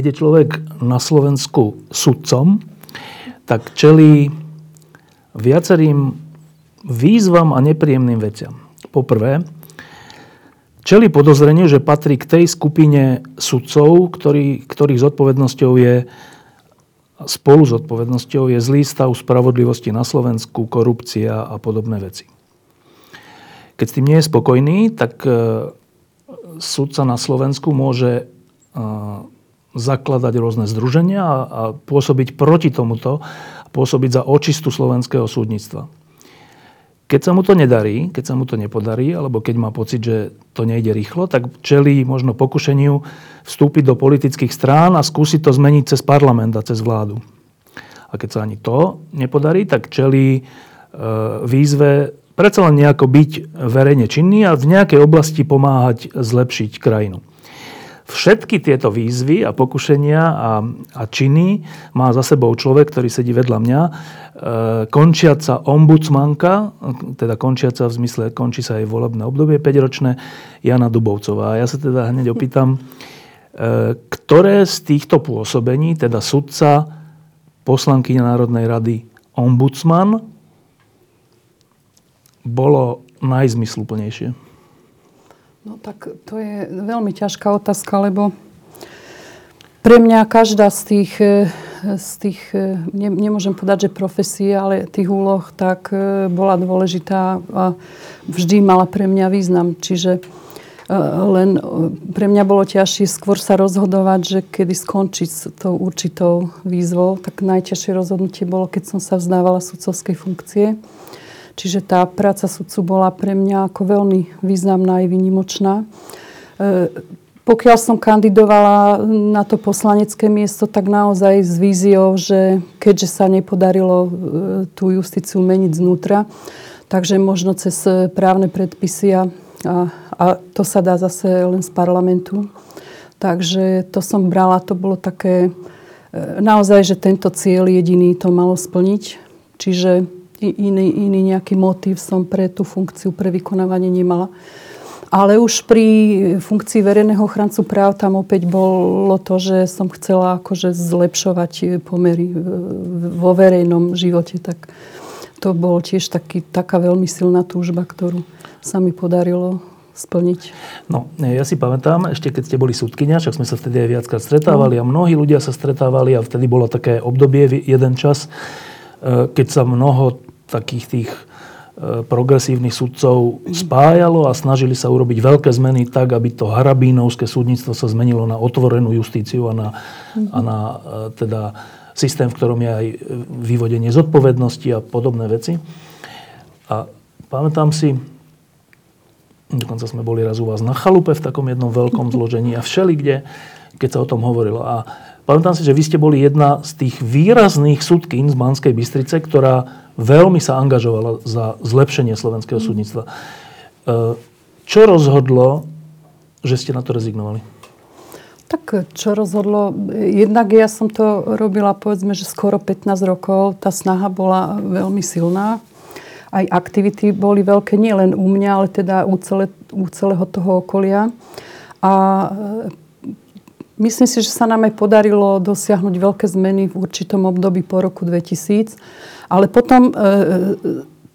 Keď je človek na Slovensku sudcom, tak čelí viacerým výzvam a nepríjemným veciam. Poprvé, čeli podozrenie, že patrí k tej skupine sudcov, ktorý, ktorých zodpovednosťou je spolu s odpovednosťou je zlý stav spravodlivosti na Slovensku, korupcia a podobné veci. Keď s tým nie je spokojný, tak e, sudca na Slovensku môže e, zakladať rôzne združenia a, a pôsobiť proti tomuto, pôsobiť za očistu slovenského súdnictva. Keď sa mu to nedarí, keď sa mu to nepodarí, alebo keď má pocit, že to nejde rýchlo, tak čelí možno pokušeniu vstúpiť do politických strán a skúsiť to zmeniť cez parlament a cez vládu. A keď sa ani to nepodarí, tak čelí e, výzve predsa len nejako byť verejne činný a v nejakej oblasti pomáhať zlepšiť krajinu. Všetky tieto výzvy a pokušenia a, a činy má za sebou človek, ktorý sedí vedľa mňa, e, končiaca ombudsmanka, teda končiaca v zmysle, končí sa jej volebné obdobie 5-ročné, Jana Dubovcová. A ja sa teda hneď opýtam, e, ktoré z týchto pôsobení, teda sudca, poslankyňa Národnej rady, ombudsman, bolo najzmysluplnejšie? No tak to je veľmi ťažká otázka, lebo pre mňa každá z tých, e, z tých e, ne, nemôžem povedať, že profesie, ale tých úloh, tak e, bola dôležitá a vždy mala pre mňa význam. Čiže len pre mňa bolo ťažšie skôr sa rozhodovať, že kedy skončiť s tou určitou výzvou. Tak najťažšie rozhodnutie bolo, keď som sa vzdávala sudcovskej funkcie. Čiže tá práca sudcu bola pre mňa ako veľmi významná a výnimočná. E, pokiaľ som kandidovala na to poslanecké miesto, tak naozaj s víziou, že keďže sa nepodarilo e, tú justíciu meniť znútra, takže možno cez právne predpisy a, a, to sa dá zase len z parlamentu. Takže to som brala, to bolo také e, naozaj, že tento cieľ jediný to malo splniť. Čiže iný, iný nejaký motív som pre tú funkciu, pre vykonávanie nemala. Ale už pri funkcii verejného ochrancu práv tam opäť bolo to, že som chcela akože zlepšovať pomery vo verejnom živote. Tak to bolo tiež taký, taká veľmi silná túžba, ktorú sa mi podarilo splniť. No, ja si pamätám, ešte keď ste boli súdkynia, však sme sa vtedy aj viackrát stretávali no. a mnohí ľudia sa stretávali a vtedy bolo také obdobie, jeden čas, e, keď sa mnoho takých tých e, progresívnych sudcov spájalo a snažili sa urobiť veľké zmeny tak, aby to harabínovské súdnictvo sa zmenilo na otvorenú justíciu a na, a na e, teda systém, v ktorom je aj vyvodenie zodpovednosti a podobné veci. A pamätám si, dokonca sme boli raz u vás na chalupe v takom jednom veľkom zložení a všeli kde, keď sa o tom hovorilo. A pamätám si, že vy ste boli jedna z tých výrazných sudkyň z Banskej Bystrice, ktorá veľmi sa angažovala za zlepšenie slovenského mm. súdnictva. E, čo rozhodlo, že ste na to rezignovali? Tak čo rozhodlo? Jednak ja som to robila povedzme, že skoro 15 rokov. Tá snaha bola veľmi silná. Aj aktivity boli veľké, nie len u mňa, ale teda u, celé, u celého toho okolia. A Myslím si, že sa nám aj podarilo dosiahnuť veľké zmeny v určitom období po roku 2000. Ale potom e, e,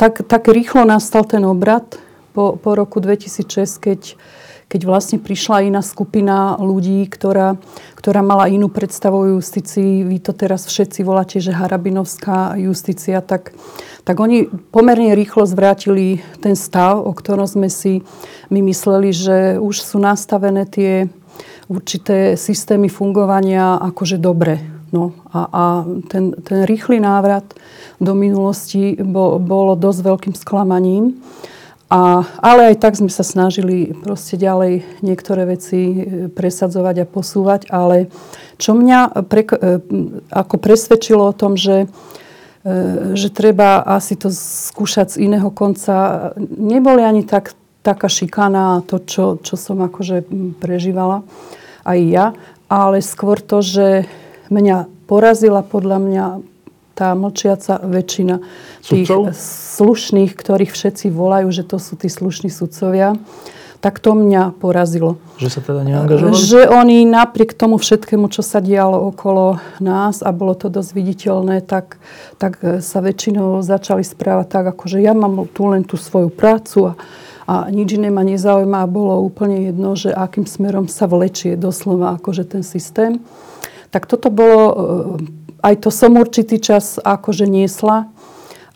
tak, tak rýchlo nastal ten obrad po, po roku 2006, keď, keď vlastne prišla iná skupina ľudí, ktorá, ktorá mala inú predstavu o justícii. Vy to teraz všetci voláte, že harabinovská justícia. Tak, tak oni pomerne rýchlo zvrátili ten stav, o ktorom sme si my mysleli, že už sú nastavené tie určité systémy fungovania akože dobre No a, a ten, ten rýchly návrat do minulosti bol, bolo dosť veľkým sklamaním. A, ale aj tak sme sa snažili proste ďalej niektoré veci e, presadzovať a posúvať. Ale čo mňa pre, e, ako presvedčilo o tom, že, e, že treba asi to skúšať z iného konca, neboli ani tak, taká šikana to, čo, čo som akože prežívala aj ja, ale skôr to, že mňa porazila podľa mňa tá mlčiaca väčšina tých Sudcov? slušných, ktorých všetci volajú, že to sú tí slušní sudcovia, tak to mňa porazilo. Že sa teda neangažovali? Že oni napriek tomu všetkému, čo sa dialo okolo nás a bolo to dosť viditeľné, tak, tak sa väčšinou začali správať tak, ako že ja mám tu len tú svoju prácu a, a nič iné ma nezaujíma bolo úplne jedno, že akým smerom sa vlečie doslova akože ten systém. Tak toto bolo, e, aj to som určitý čas akože niesla,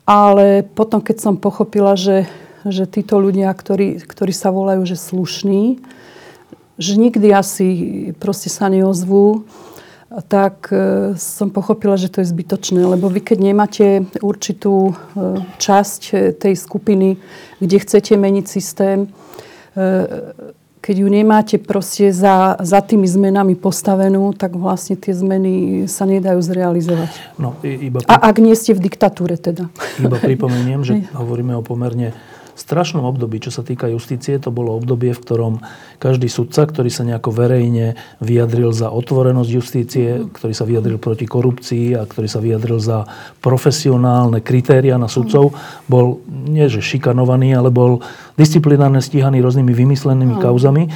ale potom, keď som pochopila, že, že títo ľudia, ktorí, ktorí sa volajú, že slušní, že nikdy asi proste sa neozvú, tak e, som pochopila, že to je zbytočné. Lebo vy, keď nemáte určitú e, časť tej skupiny, kde chcete meniť systém, keď ju nemáte proste za, za tými zmenami postavenú, tak vlastne tie zmeny sa nedajú zrealizovať. No, iba pri... A ak nie ste v diktatúre teda. Iba pripomeniem, že hovoríme o pomerne strašnom období, čo sa týka justície. To bolo obdobie, v ktorom každý sudca, ktorý sa nejako verejne vyjadril za otvorenosť justície, ktorý sa vyjadril proti korupcii a ktorý sa vyjadril za profesionálne kritéria na sudcov, bol nie že šikanovaný, ale bol disciplinárne stíhaný rôznymi vymyslenými kauzami.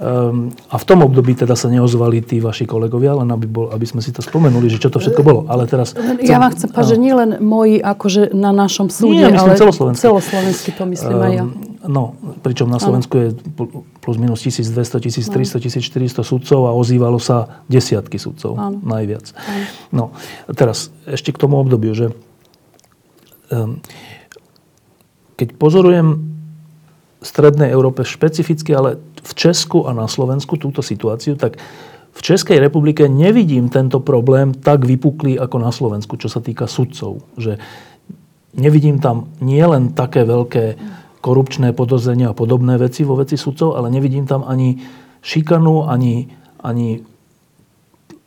Um, a v tom období teda sa neozvali tí vaši kolegovia, len aby, bol, aby sme si to spomenuli, že čo to všetko bolo. Ale teraz... Ja vám chcem povedať, že nie len moji akože na našom súde, nie, myslím ale celoslovenský. celoslovenský to myslím aj ja. No, pričom na Slovensku je plus minus 1200, 1300, 1400 sudcov a ozývalo sa desiatky sudcov. Áno. Najviac. Áno. No, teraz ešte k tomu obdobiu, že um, keď pozorujem v Strednej Európe špecificky, ale v Česku a na Slovensku túto situáciu, tak v Českej republike nevidím tento problém tak vypuklý ako na Slovensku, čo sa týka sudcov. Že nevidím tam nie len také veľké korupčné podozrenia a podobné veci vo veci sudcov, ale nevidím tam ani šikanu, ani, ani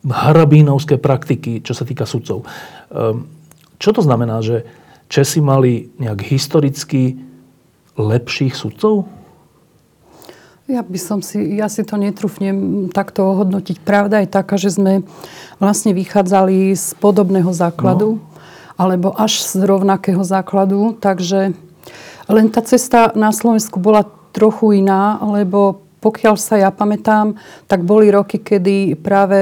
harabínovské praktiky, čo sa týka sudcov. Ehm, čo to znamená, že Česi mali nejak historicky lepších sudcov? Ja by som si, ja si to netrúfnem takto ohodnotiť. Pravda je taká, že sme vlastne vychádzali z podobného základu, no. Alebo až z rovnakého základu, takže len tá cesta na Slovensku bola trochu iná, lebo pokiaľ sa ja pamätám, tak boli roky, kedy práve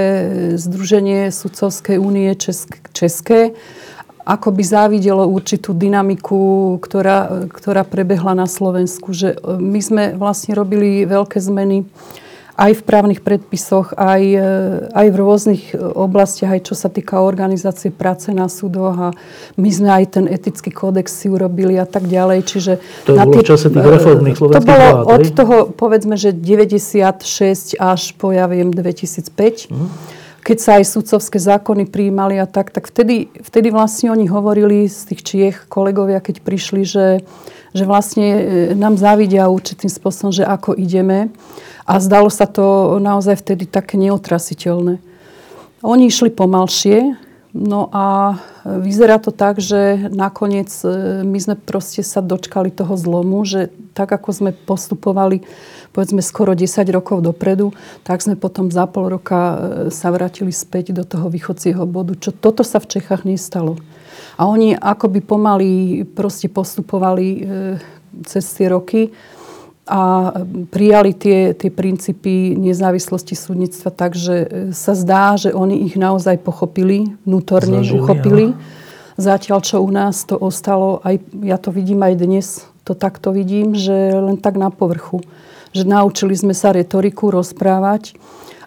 Združenie Sudcovskej únie České, České ako by závidelo určitú dynamiku, ktorá, ktorá prebehla na Slovensku. Že my sme vlastne robili veľké zmeny aj v právnych predpisoch, aj, e, aj v rôznych e, oblastiach, aj čo sa týka organizácie práce na súdoch a my sme aj ten etický kódex si urobili a tak ďalej. Čiže to na bolo tie, čase tých reformných slovenských To bolo vlád, od toho, povedzme, že 96 až po, ja viem, 2005. Mm keď sa aj sudcovské zákony prijímali a tak, tak vtedy, vtedy vlastne oni hovorili z tých Čiech kolegovia, keď prišli, že, že vlastne e, nám závidia určitým spôsobom, že ako ideme. A zdalo sa to naozaj vtedy také neotrasiteľné. Oni išli pomalšie, no a vyzerá to tak, že nakoniec e, my sme proste sa dočkali toho zlomu, že tak ako sme postupovali povedzme skoro 10 rokov dopredu, tak sme potom za pol roka e, sa vrátili späť do toho východcieho bodu. Čo toto sa v Čechách nestalo. A oni akoby pomaly proste postupovali e, cez tie roky a prijali tie, tie princípy nezávislosti súdnictva tak, že e, sa zdá, že oni ich naozaj pochopili, vnútorne Zažili, uchopili. Ja. Zatiaľ, čo u nás to ostalo, aj ja to vidím aj dnes, to takto vidím, že len tak na povrchu že naučili sme sa retoriku rozprávať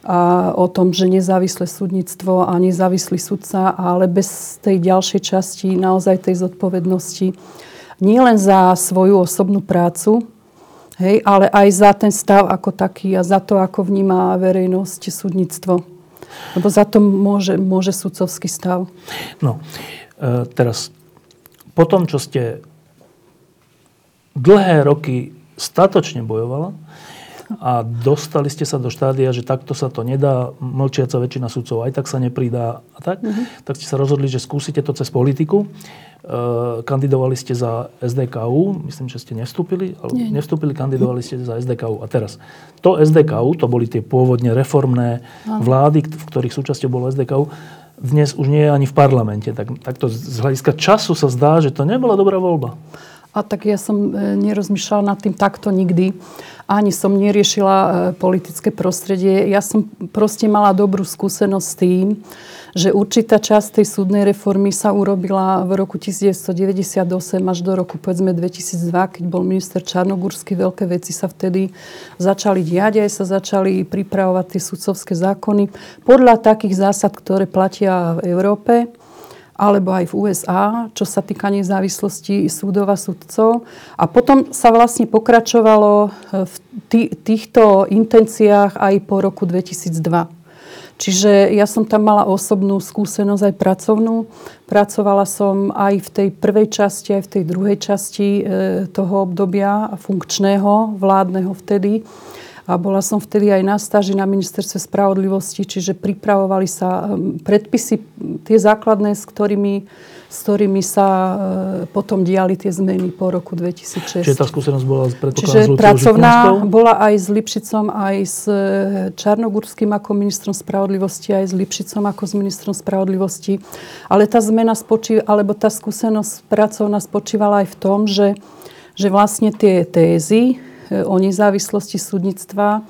a o tom, že nezávislé súdnictvo a nezávislý sudca, ale bez tej ďalšej časti naozaj tej zodpovednosti nie len za svoju osobnú prácu, hej, ale aj za ten stav ako taký a za to, ako vníma verejnosť súdnictvo. Lebo za to môže, môže sudcovský stav. No, e, teraz, po tom, čo ste dlhé roky statočne bojovala, a dostali ste sa do štádia, že takto sa to nedá, mlčiaca väčšina sudcov aj tak sa nepridá a tak, mm-hmm. tak ste sa rozhodli, že skúsite to cez politiku. E, kandidovali ste za SDKU, myslím, že ste nestúpili, ale Nie. nestúpili, kandidovali ste za SDKU. A teraz, to SDKU, to boli tie pôvodne reformné vlády, v ktorých súčasťou bolo SDKU, dnes už nie je ani v parlamente. Tak, tak to z hľadiska času sa zdá, že to nebola dobrá voľba. A tak ja som e, nerozmýšľala nad tým takto nikdy. Ani som neriešila e, politické prostredie. Ja som proste mala dobrú skúsenosť s tým, že určitá časť tej súdnej reformy sa urobila v roku 1998 až do roku povedzme 2002, keď bol minister Čarnogórsky. Veľké veci sa vtedy začali diať, aj sa začali pripravovať tie sudcovské zákony podľa takých zásad, ktoré platia v Európe alebo aj v USA, čo sa týka nezávislosti súdov a sudcov. A potom sa vlastne pokračovalo e, v týchto intenciách aj po roku 2002. Čiže ja som tam mala osobnú skúsenosť aj pracovnú. Pracovala som aj v tej prvej časti, aj v tej druhej časti e, toho obdobia funkčného, vládneho vtedy a bola som vtedy aj na stáži na ministerstve spravodlivosti, čiže pripravovali sa um, predpisy, tie základné, s ktorými, s ktorými sa uh, potom diali tie zmeny po roku 2006. Čiže tá skúsenosť bola Čiže pracovná bola aj s Lipšicom, aj s uh, Čarnogurským ako ministrom spravodlivosti, aj s Lipšicom ako s ministrom spravodlivosti. Ale tá zmena spočíva, alebo tá skúsenosť pracovná spočívala aj v tom, že, že vlastne tie tézy, o nezávislosti súdnictva e,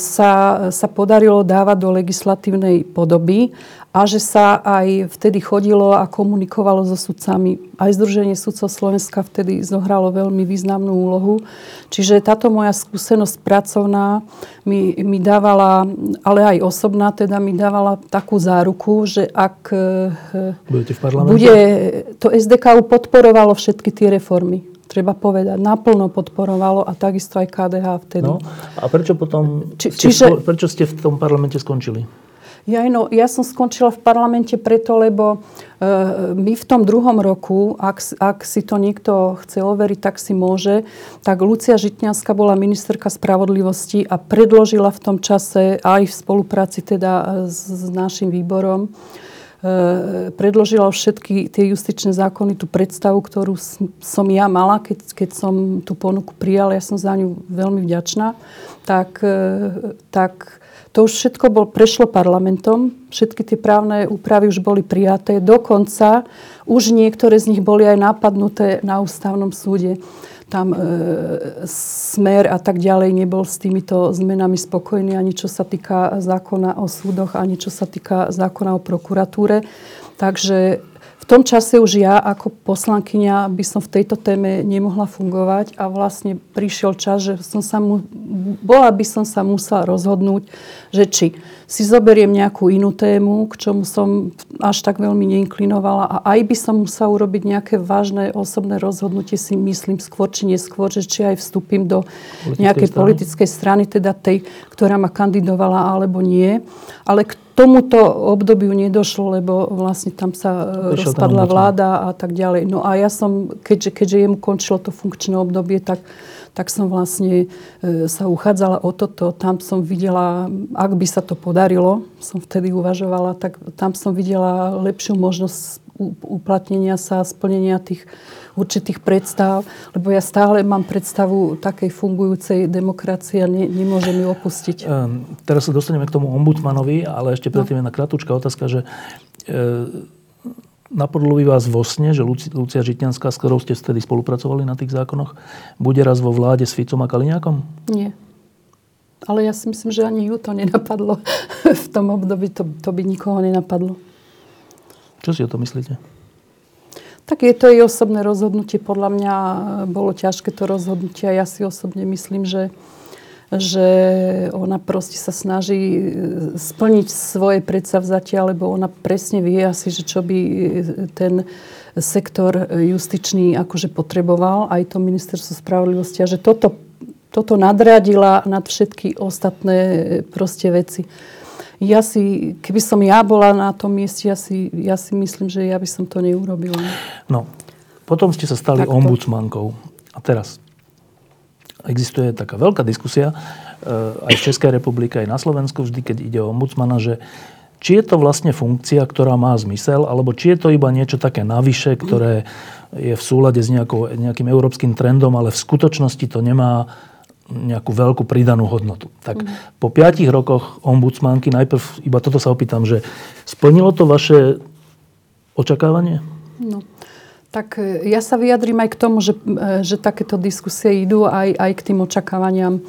sa, sa podarilo dávať do legislatívnej podoby a že sa aj vtedy chodilo a komunikovalo so sudcami. Aj Združenie sudcov Slovenska vtedy zohralo veľmi významnú úlohu. Čiže táto moja skúsenosť pracovná mi, mi dávala, ale aj osobná, teda mi dávala takú záruku, že ak e, Budete v parlamente? bude, to SDK podporovalo všetky tie reformy treba povedať, naplno podporovalo a takisto aj KDH vtedy. No, a prečo potom, Či, ste, čiže, prečo ste v tom parlamente skončili? Ja, no, ja som skončila v parlamente preto, lebo e, my v tom druhom roku, ak, ak si to niekto chce overiť, tak si môže, tak Lucia Žitňanská bola ministerka spravodlivosti a predložila v tom čase aj v spolupráci teda s, s našim výborom E, predložila všetky tie justičné zákony, tú predstavu, ktorú som ja mala, keď, keď som tú ponuku prijala, ja som za ňu veľmi vďačná, tak, e, tak to už všetko bol, prešlo parlamentom, všetky tie právne úpravy už boli prijaté, dokonca už niektoré z nich boli aj napadnuté na ústavnom súde tam e, smer a tak ďalej nebol s týmito zmenami spokojný ani čo sa týka zákona o súdoch, ani čo sa týka zákona o prokuratúre. Takže tom čase už ja ako poslankyňa by som v tejto téme nemohla fungovať a vlastne prišiel čas, že som sa mu, bola by som sa musela rozhodnúť, že či si zoberiem nejakú inú tému, k čomu som až tak veľmi neinklinovala a aj by som musela urobiť nejaké vážne osobné rozhodnutie, si myslím skôr či neskôr, že či aj vstúpim do politickej nejakej strany. politickej strany, teda tej, ktorá ma kandidovala alebo nie. Ale k tomuto obdobiu nedošlo, lebo vlastne tam sa e, Prišiel rozpadla vláda a tak ďalej. No a ja som, keďže, keďže jemu končilo to funkčné obdobie, tak, tak som vlastne e, sa uchádzala o toto. Tam som videla, ak by sa to podarilo, som vtedy uvažovala, tak tam som videla lepšiu možnosť uplatnenia sa, splnenia tých určitých predstav, lebo ja stále mám predstavu takej fungujúcej demokracie a ne, nemôžem ju opustiť. Um, teraz sa dostaneme k tomu ombudsmanovi, ale ešte predtým no. jedna kratučká otázka, že e, by vás vo sne, že Lucia Žitňanská, s ktorou ste vtedy spolupracovali na tých zákonoch, bude raz vo vláde s Ficom a Kaliňákom? Nie. Ale ja si myslím, že ani ju to nenapadlo v tom období. To, to by nikoho nenapadlo. Čo si o to myslíte? Tak je to jej osobné rozhodnutie. Podľa mňa bolo ťažké to rozhodnutie a ja si osobne myslím, že, že ona proste sa snaží splniť svoje predsavzatia, lebo ona presne vie asi, že čo by ten sektor justičný akože potreboval, aj to ministerstvo spravodlivosti a že toto, toto nadradila nad všetky ostatné proste veci. Ja si, keby som ja bola na tom mieste, ja si, ja si myslím, že ja by som to neurobila. No, potom ste sa stali Takto. ombudsmankou. A teraz existuje taká veľká diskusia eh, aj v Českej republike, aj na Slovensku vždy, keď ide o ombudsmana, že či je to vlastne funkcia, ktorá má zmysel, alebo či je to iba niečo také navyše, ktoré je v súlade s nejakou, nejakým európskym trendom, ale v skutočnosti to nemá nejakú veľkú pridanú hodnotu. Tak mm. po piatich rokoch ombudsmanky, najprv iba toto sa opýtam, že splnilo to vaše očakávanie? No. Tak e, ja sa vyjadrím aj k tomu, že, e, že takéto diskusie idú aj, aj k tým očakávaniam. E,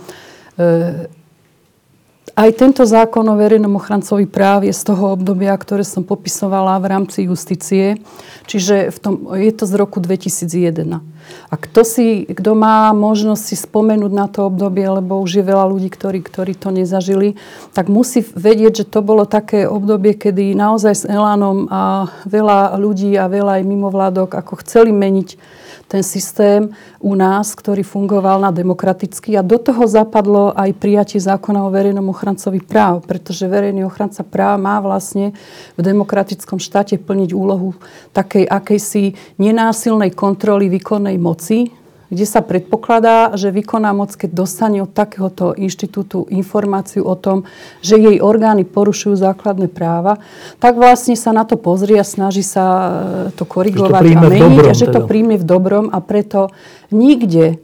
aj tento zákon o verejnom ochrancovi práv je z toho obdobia, ktoré som popisovala v rámci justície. Čiže v tom, je to z roku 2001. A kto, si, kto má možnosť si spomenúť na to obdobie, lebo už je veľa ľudí, ktorí, ktorí to nezažili, tak musí vedieť, že to bolo také obdobie, kedy naozaj s Elánom a veľa ľudí a veľa aj mimovládok ako chceli meniť ten systém u nás, ktorý fungoval na demokraticky a do toho zapadlo aj prijatie zákona o verejnom ochrancovi práv, pretože verejný ochranca práv má vlastne v demokratickom štáte plniť úlohu takej akejsi nenásilnej kontroly výkonnej moci, kde sa predpokladá, že výkonná moc, keď dostane od takéhoto inštitútu informáciu o tom, že jej orgány porušujú základné práva, tak vlastne sa na to pozrie a snaží sa e, to korigovať to a meniť, dobrom, a že teda. to príjme v dobrom a preto nikde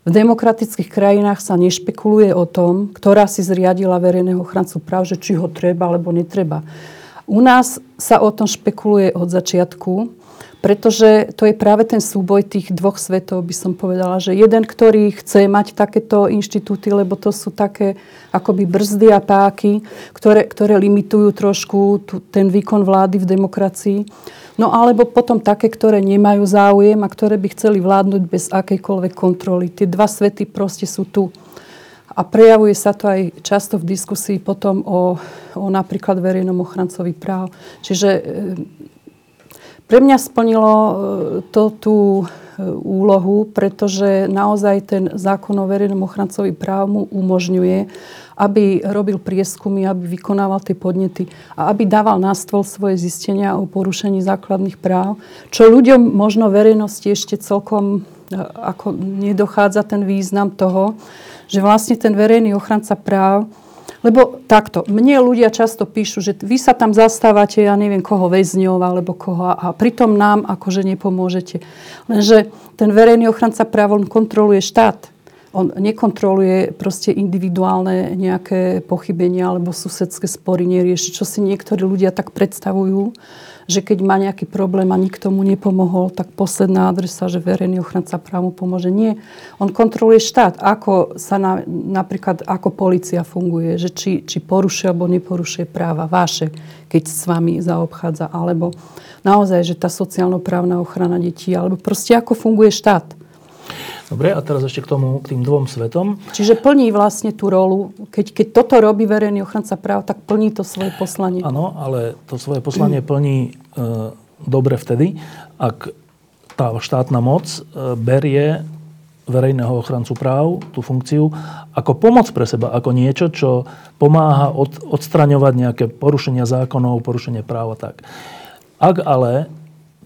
v demokratických krajinách sa nešpekuluje o tom, ktorá si zriadila verejného ochrancu práv, že či ho treba alebo netreba. U nás sa o tom špekuluje od začiatku pretože to je práve ten súboj tých dvoch svetov, by som povedala, že jeden, ktorý chce mať takéto inštitúty, lebo to sú také akoby brzdy a páky, ktoré, ktoré limitujú trošku tu, ten výkon vlády v demokracii. No alebo potom také, ktoré nemajú záujem a ktoré by chceli vládnuť bez akejkoľvek kontroly. Tie dva svety proste sú tu. A prejavuje sa to aj často v diskusii potom o, o napríklad verejnom ochrancovi práv. Čiže pre mňa splnilo e, to tú e, úlohu, pretože naozaj ten zákon o verejnom ochrancovi práv mu umožňuje, aby robil prieskumy, aby vykonával tie podnety a aby dával na stôl svoje zistenia o porušení základných práv, čo ľuďom možno verejnosti ešte celkom e, ako nedochádza ten význam toho, že vlastne ten verejný ochranca práv lebo takto, mne ľudia často píšu, že vy sa tam zastávate, ja neviem koho väzňov alebo koho a pritom nám akože nepomôžete. Lenže ten verejný ochranca práv, on kontroluje štát. On nekontroluje proste individuálne nejaké pochybenia alebo susedské spory nerieši, čo si niektorí ľudia tak predstavujú že keď má nejaký problém a nikto mu nepomohol, tak posledná adresa, že verejný ochranca práv mu pomôže. Nie. On kontroluje štát, ako sa na, napríklad, ako policia funguje, že či, či porušuje alebo neporušuje práva vaše, keď s vami zaobchádza, alebo naozaj, že tá sociálno-právna ochrana detí, alebo proste ako funguje štát. Dobre, a teraz ešte k tomu, k tým dvom svetom. Čiže plní vlastne tú rolu. Keď, keď toto robí verejný ochranca práv, tak plní to svoje poslanie. Áno, ale to svoje poslanie plní e, dobre vtedy, ak tá štátna moc e, berie verejného ochrancu práv, tú funkciu, ako pomoc pre seba, ako niečo, čo pomáha od, odstraňovať nejaké porušenia zákonov, porušenie práv a tak. Ak ale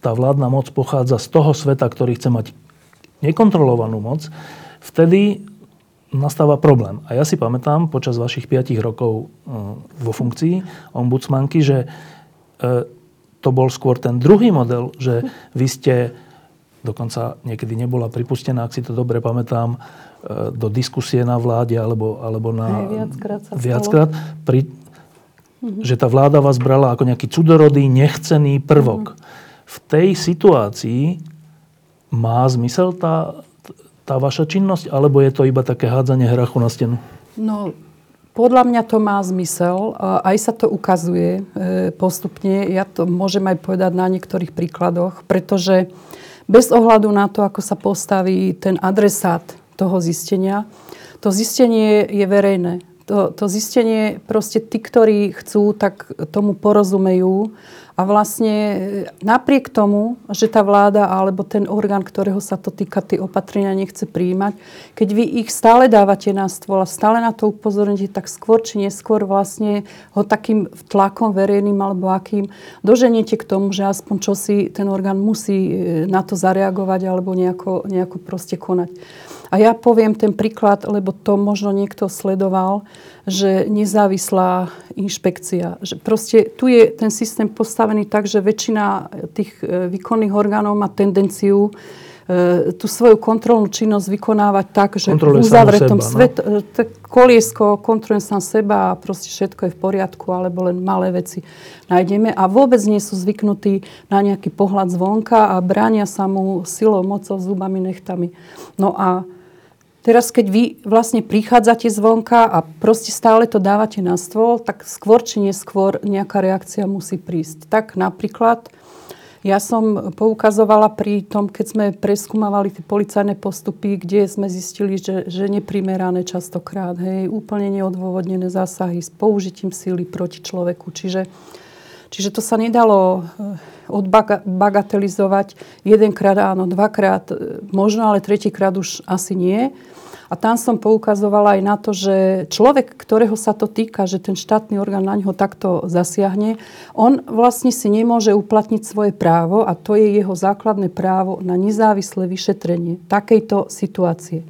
tá vládna moc pochádza z toho sveta, ktorý chce mať nekontrolovanú moc, vtedy nastáva problém. A ja si pamätám počas vašich 5 rokov e, vo funkcii ombudsmanky, že e, to bol skôr ten druhý model, že vy ste dokonca niekedy nebola pripustená, ak si to dobre pamätám, e, do diskusie na vláde alebo, alebo na... Viackrát sa viackrát, pri, mm-hmm. že tá vláda vás brala ako nejaký cudorodý, nechcený prvok. Mm-hmm. V tej situácii má zmysel tá, tá vaša činnosť, alebo je to iba také hádzanie hrachu na stenu? No, podľa mňa to má zmysel. Aj sa to ukazuje e, postupne. Ja to môžem aj povedať na niektorých príkladoch, pretože bez ohľadu na to, ako sa postaví ten adresát toho zistenia, to zistenie je verejné. To, to zistenie, proste tí, ktorí chcú, tak tomu porozumejú A vlastne e, napriek tomu, že tá vláda alebo ten orgán, ktorého sa to týka, tie opatrenia nechce príjmať, keď vy ich stále dávate na stôl a stále na to upozorníte, tak skôr či neskôr vlastne ho takým tlakom verejným alebo akým doženiete k tomu, že aspoň čo ten orgán musí e, na to zareagovať alebo nejako, nejako proste konať. A ja poviem ten príklad, lebo to možno niekto sledoval, že nezávislá inšpekcia. Že proste tu je ten systém postavený tak, že väčšina tých e, výkonných orgánov má tendenciu e, tú svoju kontrolnú činnosť vykonávať tak, že v uzavretom no? svet, e, koliesko, kontrolujem sám seba a proste všetko je v poriadku, alebo len malé veci nájdeme a vôbec nie sú zvyknutí na nejaký pohľad zvonka a bránia sa mu silou, mocou, zubami, nechtami. No a Teraz, keď vy vlastne prichádzate zvonka a proste stále to dávate na stôl, tak skôr či neskôr nejaká reakcia musí prísť. Tak napríklad ja som poukazovala pri tom, keď sme preskúmavali tie policajné postupy, kde sme zistili, že, že neprimerané častokrát, hej, úplne neodôvodnené zásahy s použitím síly proti človeku. Čiže, čiže to sa nedalo eh, odbagatelizovať. Jedenkrát áno, dvakrát eh, možno, ale tretíkrát už asi nie. A tam som poukazovala aj na to, že človek, ktorého sa to týka, že ten štátny orgán na ňo takto zasiahne, on vlastne si nemôže uplatniť svoje právo a to je jeho základné právo na nezávislé vyšetrenie takejto situácie.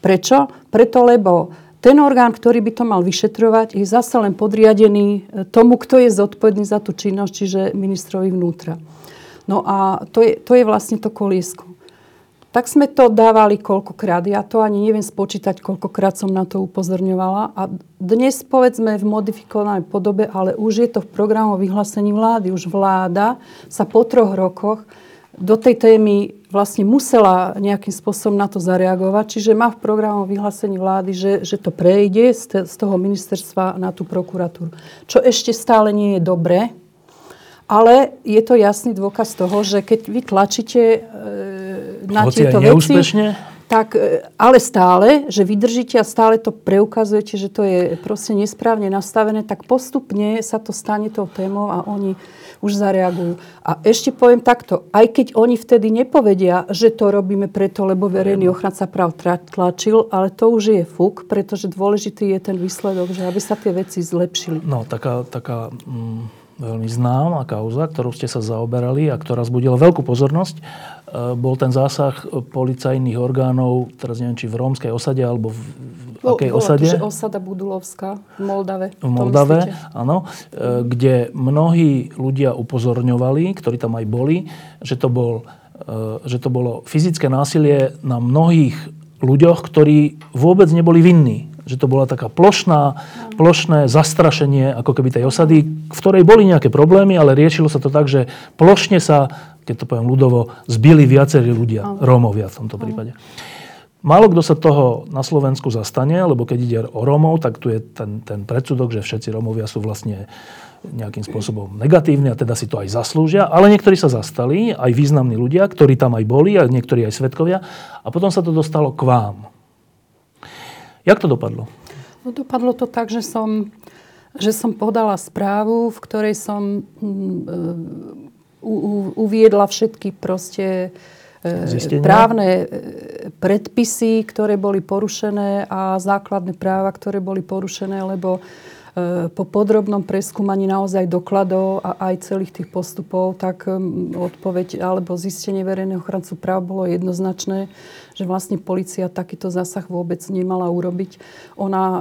Prečo? Preto, lebo ten orgán, ktorý by to mal vyšetrovať, je zase len podriadený e, tomu, kto je zodpovedný za tú činnosť, čiže ministrovi vnútra. No a to je, to je vlastne to koliesko. Tak sme to dávali koľkokrát. Ja to ani neviem spočítať, koľkokrát som na to upozorňovala. A dnes povedzme v modifikovanej podobe, ale už je to v programu vyhlásení vlády. Už vláda sa po troch rokoch do tej témy vlastne musela nejakým spôsobom na to zareagovať. Čiže má v programu vyhlásení vlády, že, že to prejde z, z toho ministerstva na tú prokuratúru. Čo ešte stále nie je dobré, ale je to jasný dôkaz toho, že keď vy tlačíte e, na Hoci tieto veci, tak, e, ale stále, že vydržíte a stále to preukazujete, že to je proste nesprávne nastavené, tak postupne sa to stane tou témou a oni už zareagujú. A ešte poviem takto, aj keď oni vtedy nepovedia, že to robíme preto, lebo verejný ochranca práv tlačil, ale to už je fuk, pretože dôležitý je ten výsledok, že aby sa tie veci zlepšili. No, taká, taká mm veľmi známa kauza, ktorú ste sa zaoberali a ktorá zbudila veľkú pozornosť, e, bol ten zásah policajných orgánov, teraz neviem, či v rómskej osade alebo v, v akej bola osade? Bola osada Budulovská v Moldave. V Moldave, áno. E, kde mnohí ľudia upozorňovali, ktorí tam aj boli, že to, bol, e, že to bolo fyzické násilie na mnohých ľuďoch, ktorí vôbec neboli vinní že to bola taká plošná, plošné zastrašenie ako keby tej osady, v ktorej boli nejaké problémy, ale riešilo sa to tak, že plošne sa, keď to poviem ľudovo, zbili viacerí ľudia, Rómovia v tomto prípade. Málo kto sa toho na Slovensku zastane, lebo keď ide o Rómov, tak tu je ten, ten predsudok, že všetci Rómovia sú vlastne nejakým spôsobom negatívni a teda si to aj zaslúžia, ale niektorí sa zastali, aj významní ľudia, ktorí tam aj boli, a niektorí aj svetkovia a potom sa to dostalo k vám. Jak to dopadlo? No, dopadlo to tak, že som, že som podala správu, v ktorej som uh, u, uviedla všetky proste e, Zistenia? právne e, predpisy, ktoré boli porušené a základné práva, ktoré boli porušené, lebo po podrobnom preskúmaní naozaj dokladov a aj celých tých postupov, tak odpoveď alebo zistenie verejného ochrancu práv bolo jednoznačné, že vlastne policia takýto zásah vôbec nemala urobiť. Ona e,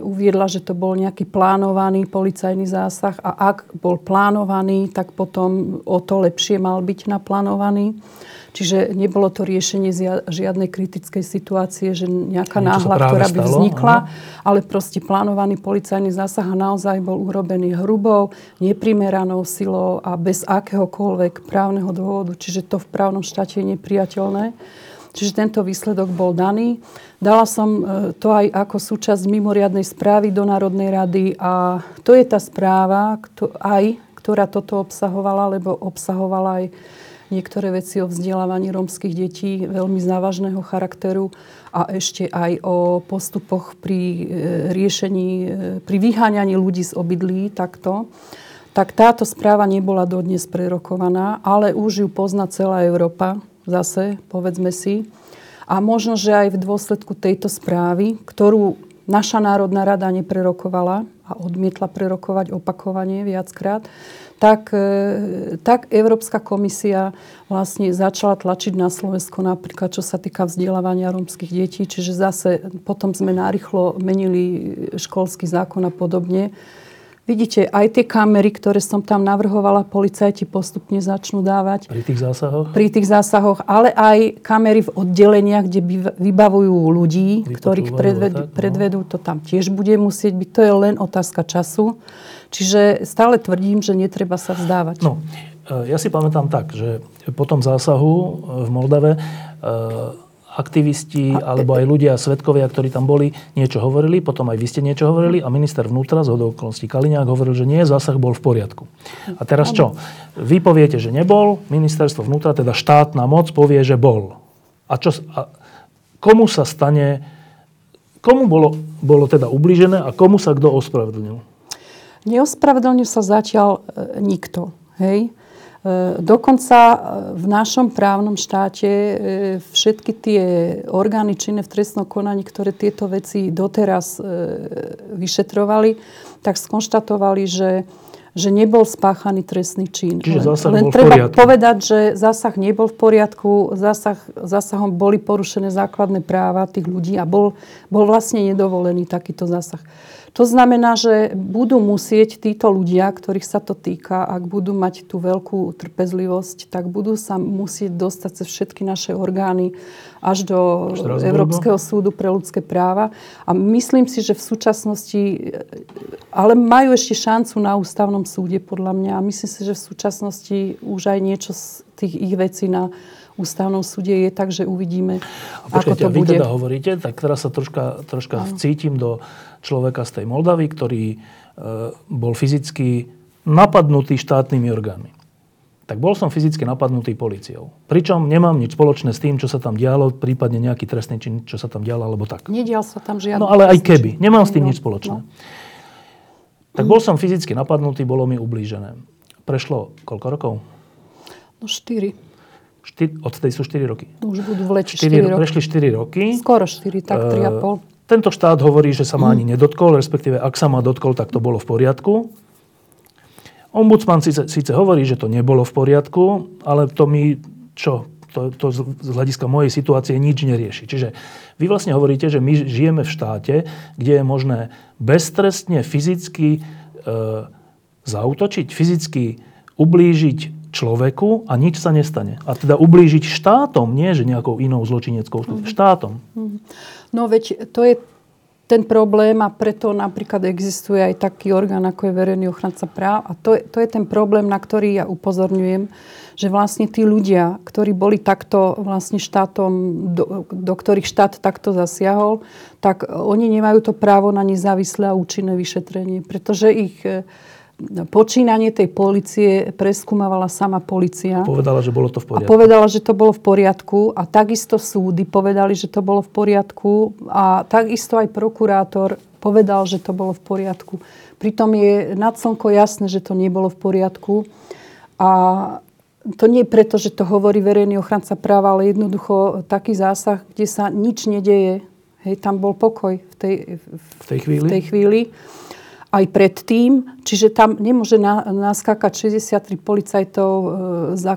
uviedla, že to bol nejaký plánovaný policajný zásah a ak bol plánovaný, tak potom o to lepšie mal byť naplánovaný. Čiže nebolo to riešenie žiadnej kritickej situácie, že nejaká náhla, ktorá by stalo, vznikla, aha. ale proste plánovaný policajný zásah naozaj bol urobený hrubou, neprimeranou silou a bez akéhokoľvek právneho dôvodu. Čiže to v právnom štáte je nepriateľné. Čiže tento výsledok bol daný. Dala som e, to aj ako súčasť mimoriadnej správy do Národnej rady a to je tá správa, aj, ktorá toto obsahovala, lebo obsahovala aj niektoré veci o vzdelávaní rómskych detí veľmi závažného charakteru a ešte aj o postupoch pri e, riešení, e, pri vyháňaní ľudí z obydlí takto tak táto správa nebola dodnes prerokovaná, ale už ju pozná celá Európa, zase, povedzme si. A možno, že aj v dôsledku tejto správy, ktorú naša Národná rada neprerokovala a odmietla prerokovať opakovanie viackrát, tak, e, tak Európska komisia vlastne začala tlačiť na Slovensko napríklad, čo sa týka vzdelávania rómskych detí. Čiže zase potom sme narýchlo menili školský zákon a podobne. Vidíte, aj tie kamery, ktoré som tam navrhovala, policajti postupne začnú dávať. Pri tých zásahoch? Pri tých zásahoch, ale aj kamery v oddeleniach, kde vybavujú ľudí, ktorých predvedú, tak, no. predvedú, to tam tiež bude musieť byť. To je len otázka času. Čiže stále tvrdím, že netreba sa vzdávať. No, e, ja si pamätám tak, že po tom zásahu e, v Moldave e, aktivisti alebo aj ľudia, svetkovia, ktorí tam boli, niečo hovorili, potom aj vy ste niečo hovorili a minister vnútra z okolností Kaliňák hovoril, že nie, zásah bol v poriadku. A teraz čo? Vy poviete, že nebol, ministerstvo vnútra, teda štátna moc povie, že bol. A, čo, a komu sa stane, komu bolo, bolo teda ubližené a komu sa kto ospravedlnil? Neospravedlnil sa zatiaľ e, nikto. Hej? E, dokonca e, v našom právnom štáte e, všetky tie orgány činné v trestnom konaní, ktoré tieto veci doteraz vyšetrovali, tak skonštatovali, že že nebol spáchaný trestný čin. Čiže zásah Len bol treba v poriadku. povedať, že zásah nebol v poriadku, zásah, zásahom boli porušené základné práva tých ľudí a bol, bol vlastne nedovolený takýto zásah. To znamená, že budú musieť títo ľudia, ktorých sa to týka, ak budú mať tú veľkú trpezlivosť, tak budú sa musieť dostať cez všetky naše orgány až do Európskeho súdu pre ľudské práva. A myslím si, že v súčasnosti, ale majú ešte šancu na ústavnom súde, podľa mňa. A myslím si, že v súčasnosti už aj niečo z tých ich vecí na ústavnom súde je, takže uvidíme, a počkajte, ako to a vy bude. teda hovoríte, tak teraz sa troška, troška vcítim do človeka z tej Moldavy, ktorý e, bol fyzicky napadnutý štátnymi orgánmi. Tak bol som fyzicky napadnutý policiou. Pričom nemám nič spoločné s tým, čo sa tam dialo, prípadne nejaký trestný čin, čo sa tam dialo, alebo tak. Nedial sa tam žiadny No ale aj keby. Nemám s tým nič spoločné. No. Tak bol som fyzicky napadnutý, bolo mi ublížené. Prešlo koľko rokov? No štyri. Štyri, od tej sú 4 roky. No, už budú v lete 4, 4 roky. Prešli 4 roky. Skoro 4, tak 3,5. Tento štát hovorí, že sa ma ani nedotkol, respektíve ak sa ma dotkol, tak to bolo v poriadku. Ombudsman síce, síce hovorí, že to nebolo v poriadku, ale to mi, čo, to, to z hľadiska mojej situácie nič nerieši. Čiže vy vlastne hovoríte, že my žijeme v štáte, kde je možné beztrestne fyzicky e, zautočiť, fyzicky ublížiť človeku a nič sa nestane. A teda ublížiť štátom, nie že nejakou inou zločineckou mm-hmm. štátom. Mm-hmm. No veď to je ten problém a preto napríklad existuje aj taký orgán, ako je verejný ochranca práv. A to je, to je ten problém, na ktorý ja upozorňujem, že vlastne tí ľudia, ktorí boli takto vlastne štátom, do, do ktorých štát takto zasiahol, tak oni nemajú to právo na nezávislé a účinné vyšetrenie, pretože ich počínanie tej policie preskúmavala sama policia. A povedala, že bolo to v poriadku. A povedala, že to bolo v poriadku. A takisto súdy povedali, že to bolo v poriadku. A takisto aj prokurátor povedal, že to bolo v poriadku. Pritom je nad slnko jasné, že to nebolo v poriadku. A to nie preto, že to hovorí verejný ochranca práva, ale jednoducho taký zásah, kde sa nič nedeje. Hej, tam bol pokoj v tej, v, v tej chvíli. V tej chvíli aj predtým, čiže tam nemôže naskákať 63 policajtov e, za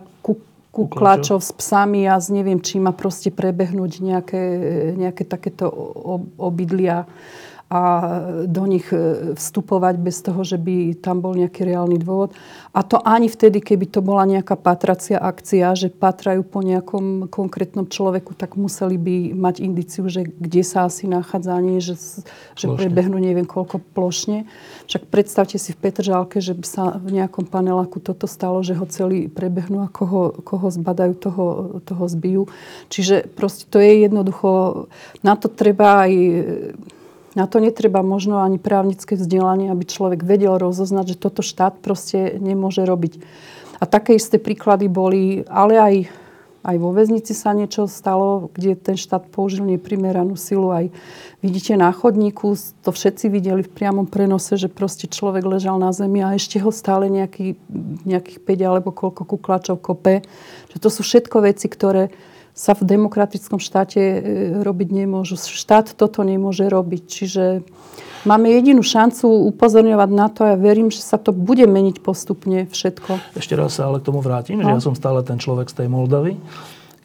kuklačov s psami a s neviem čím a proste prebehnúť nejaké, nejaké takéto obydlia a do nich e, vstupovať bez toho, že by tam bol nejaký reálny dôvod. A to ani vtedy, keby to bola nejaká patracia akcia, že patrajú po nejakom konkrétnom človeku, tak museli by mať indiciu, že kde sa asi nachádza, nie že, že prebehnú neviem koľko plošne. Však predstavte si v Petržálke, že by sa v nejakom paneláku toto stalo, že ho celý prebehnú a koho, koho zbadajú, toho, toho zbijú. Čiže proste to je jednoducho, na to treba aj na to netreba možno ani právnické vzdelanie, aby človek vedel rozoznať, že toto štát proste nemôže robiť. A také isté príklady boli, ale aj Aj vo väznici sa niečo stalo, kde ten štát použil neprimeranú silu. Aj vidíte na chodníku, to všetci videli v priamom prenose, že proste človek ležal na zemi a ešte ho stále nejaký, nejakých 5 alebo koľko kuklačov kope. Že to sú všetko veci, ktoré sa v demokratickom štáte e, robiť nemôžu. Štát toto nemôže robiť. Čiže Máme jedinú šancu upozorňovať na to a ja verím, že sa to bude meniť postupne všetko. Ešte raz sa ale k tomu vrátim, no. že ja som stále ten človek z tej Moldavy,